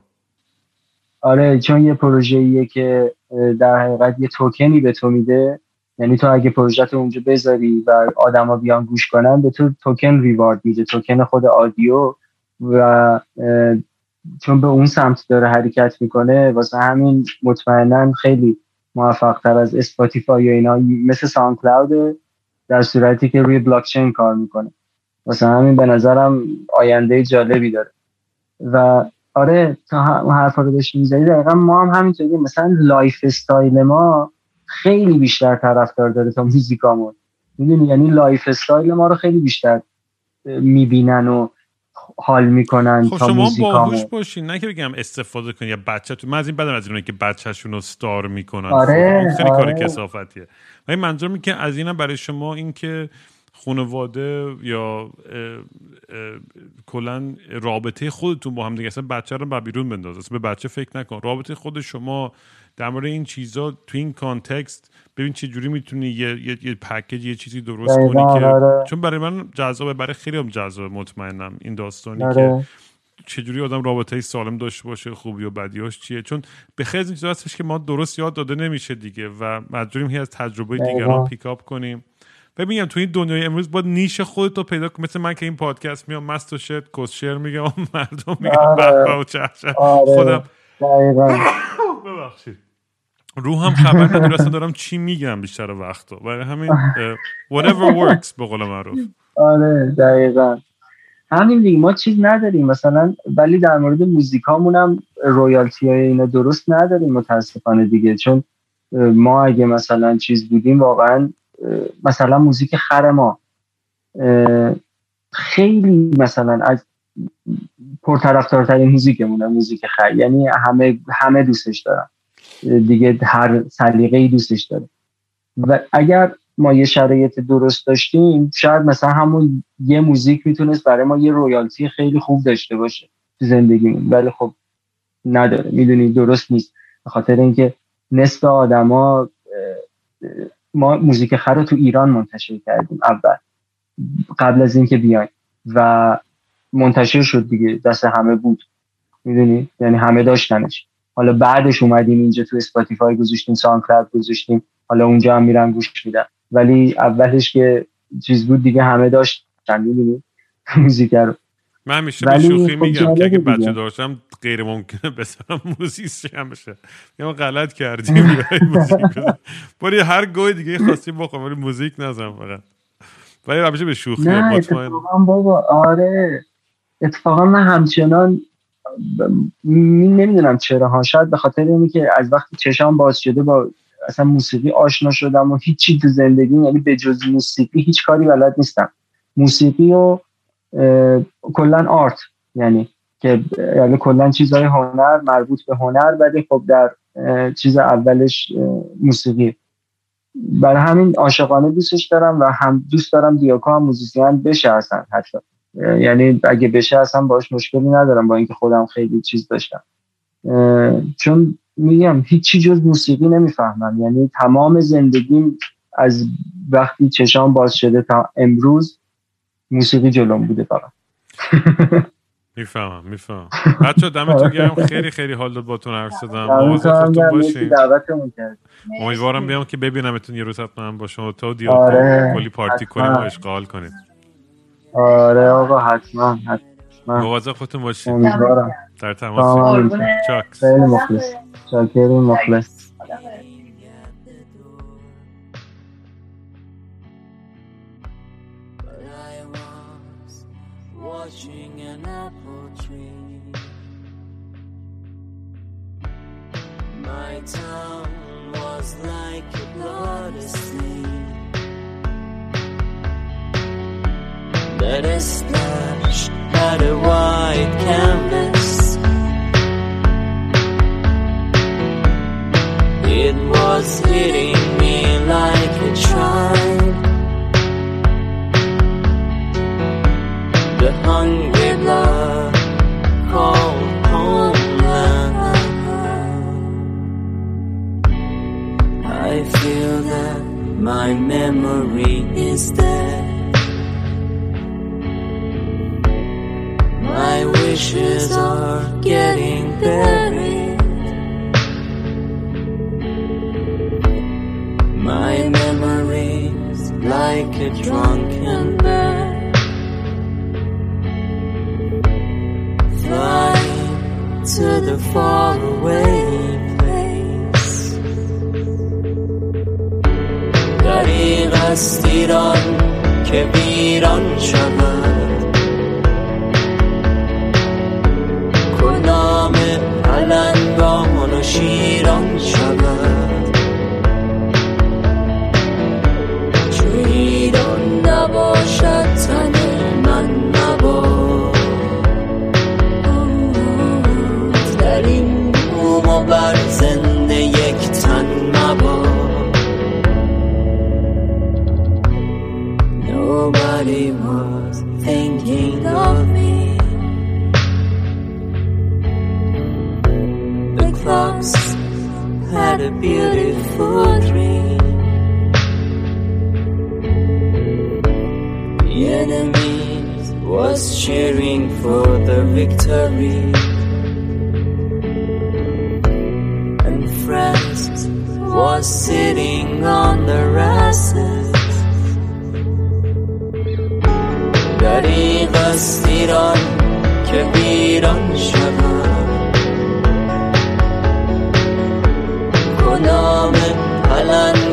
آره چون یه پروژه که در حقیقت یه توکنی به تو میده. یعنی تو اگه پروژه اونجا بذاری و آدما بیان گوش کنن به تو token reward میده توکن خود Audio و چون به اون سمت داره حرکت می‌کنه واسه همین مطمئنا خیلی موفق تر از Spotify یا اینا. مثل SoundCloud در صورتی که روی بلاکچین کار می‌کنه. واسه همین به نظرم آینده جالبی داره. و آره تا حرفا رو داشتی می‌زنی دقیقا ما هم همینطوری مثلا lifestyle ما خیلی بیشتر طرفدار داره تا موزیکامون. می‌دونی؟ یعنی lifestyle ما رو خیلی بیشتر می‌بینن و حال می‌کنن خب شما باهوش باشین نه که بگم استفاده کنید یا بچه تو من از این بدم از اینه که بچهشون رو ستار می‌کنن. آره خیلی آره. کار کسافتیه ولی منظور که از اینم برای شما این که خانواده یا کلا رابطه خودتون با هم دیگه اصلا بچه رو بیرون بنداز. به بچه فکر نکن. رابطه خود شما در مورد این چیزا تو این کانتکست ببین چه جوری می‌تونی یه یه, یه پکیج یه چیزی درست کنی که آره. چون برای من جذابه برای خیلی هم جذاب مطمئنم این داستانی آره. که چجوری آدم رابطه سالم داشته باشه خوبی و بدیاش چیه. چون به خیلی این هستش که ما درست یاد داده نمیشه دیگه و مجبوریم هی از تجربه دیگران پیکاپ کنیم. ببینم تو این دنیای امروز باید نیش خودت رو پیدا کنی مثل من که این پادکست میام مست و شد کسشر میگم مردم میگم آره. و چه خودم ببخشید. رو هم خبر نداره اصلا دارم چی میگم بیشتر وقتا. برای همین whatever works به قول معروف. آره دقیقا. همین دیگه ما چیز نداریم مثلا ولی در مورد موزیکامون هم رویالتی های اینا درست نداریم متاسفانه دیگه. چون ما اگه مثلا چیز بودیم واقعا مثلا موزیک خر ما خیلی مثلا از پرطرفدارترین موزیکمونه موزیک خر. یعنی همه همه دوستش دارن. دیگه هر سلیقه ای دوستش داره. و اگر ما یه شرایط درست داشتیم شاید مثلا همون یه موزیک می‌تونست برای ما یه رویالتی خیلی خوب داشته باشه تو زندگیمون. ولی خب نداره. می‌دونی درست نیست. به خاطر اینکه نصف آدما ما موزیک خر رو تو ایران منتشر کردیم اول. قبل از اینکه بیایم. و منتشر شد دیگه. دست همه بود. می‌دونی؟ یعنی همه داشتنش. حالا بعدش اومدیم اینجا تو Spotify گذاشتیم Sound گذاشتیم. حالا اونجا هم میرن گوش میدن. ولی اولش که چیز بود دیگه همه داشتن می‌دونی؟ موزیک رو. من همیشه به شوخی خب میگم که اگه بچه داشتم غیر ممکنه پسرم موزیسین بشه. یا غلط کردیم باری هر گهی دیگه خواستی بخور ولی موزیک نزن فقط. ولی همیشه به شوخی نه اتفاقا بابا آره. اتفاقا من همچنان نمی‌دونم چرا. ها شاید به خاطر اینه که از وقتی چشام باز شده با اصلا موسیقی آشنا شدم و هیچی تو زندگی یعنی به جز موسیقی هیچ کاری بلد نیستم. موسیقی و کلا آرت یعنی که یعنی کلا چیزهای هنر مربوط به هنر ولی خب در چیز اولش موسیقی. برای همین عاشقانه دوستش دارم و هم دوست دارم دیاکو هم موزیسین بشه اصلا حتی. یعنی اگه بشه اصلا باش مشکلی ندارم با اینکه خودم خیلی چیز داشتم. چون میگم هیچی جز موسیقی نمی‌فهمم. یعنی تمام زندگیم از وقتی چشام باز شده تا امروز موسیقی جلوم بوده فقط. می‌فهمم می‌فهمم. بچه دمتون گرم. خیلی خیلی حال داد باتون حرف زدم. باشین امیدوارم بیام که ببینمتون یه روز حتما با شما تا دیگه آره، کلی پارتی. کنیم و اشغال کنید. آره آقا حتما حتما مواظب خودتون امیدوارم در تماس. چاکس خیلی مخلص شاکریم مخلص خداحافظ. But I was watching an apple tree. My town was like a bloody that is splashed at a white canvas. It was hitting me like a child. The hungry blood called homeland. I feel that my memory is dead. My wishes are getting buried. My memories like a drunken bird flying to the faraway place. در این ایران که ویران شود کنام پلنگان و شیران شود. چو ایران نباشد had a beautiful dream. The enemy was cheering for the victory. And friends was sitting on the grasses. That even stayed on, kept it on. Amen. Alan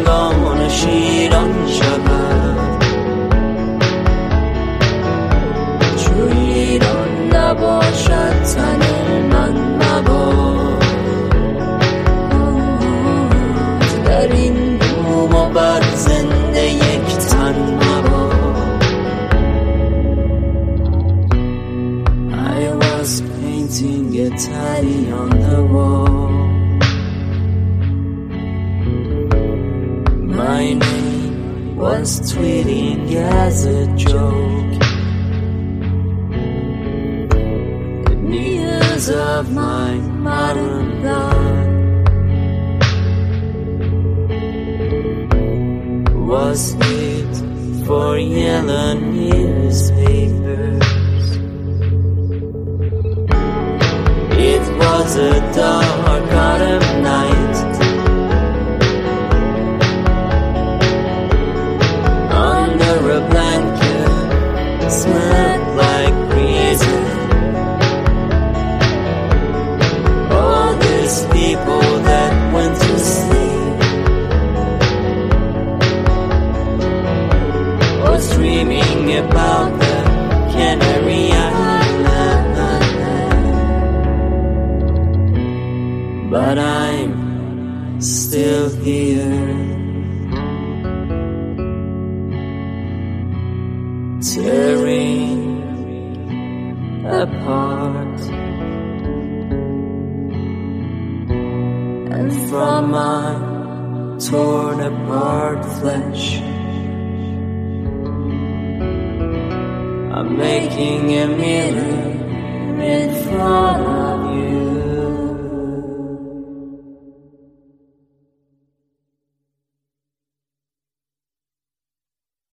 tweeting as a joke. The news of my modern blood was hit for yellow newspapers. It was a dark autumn night.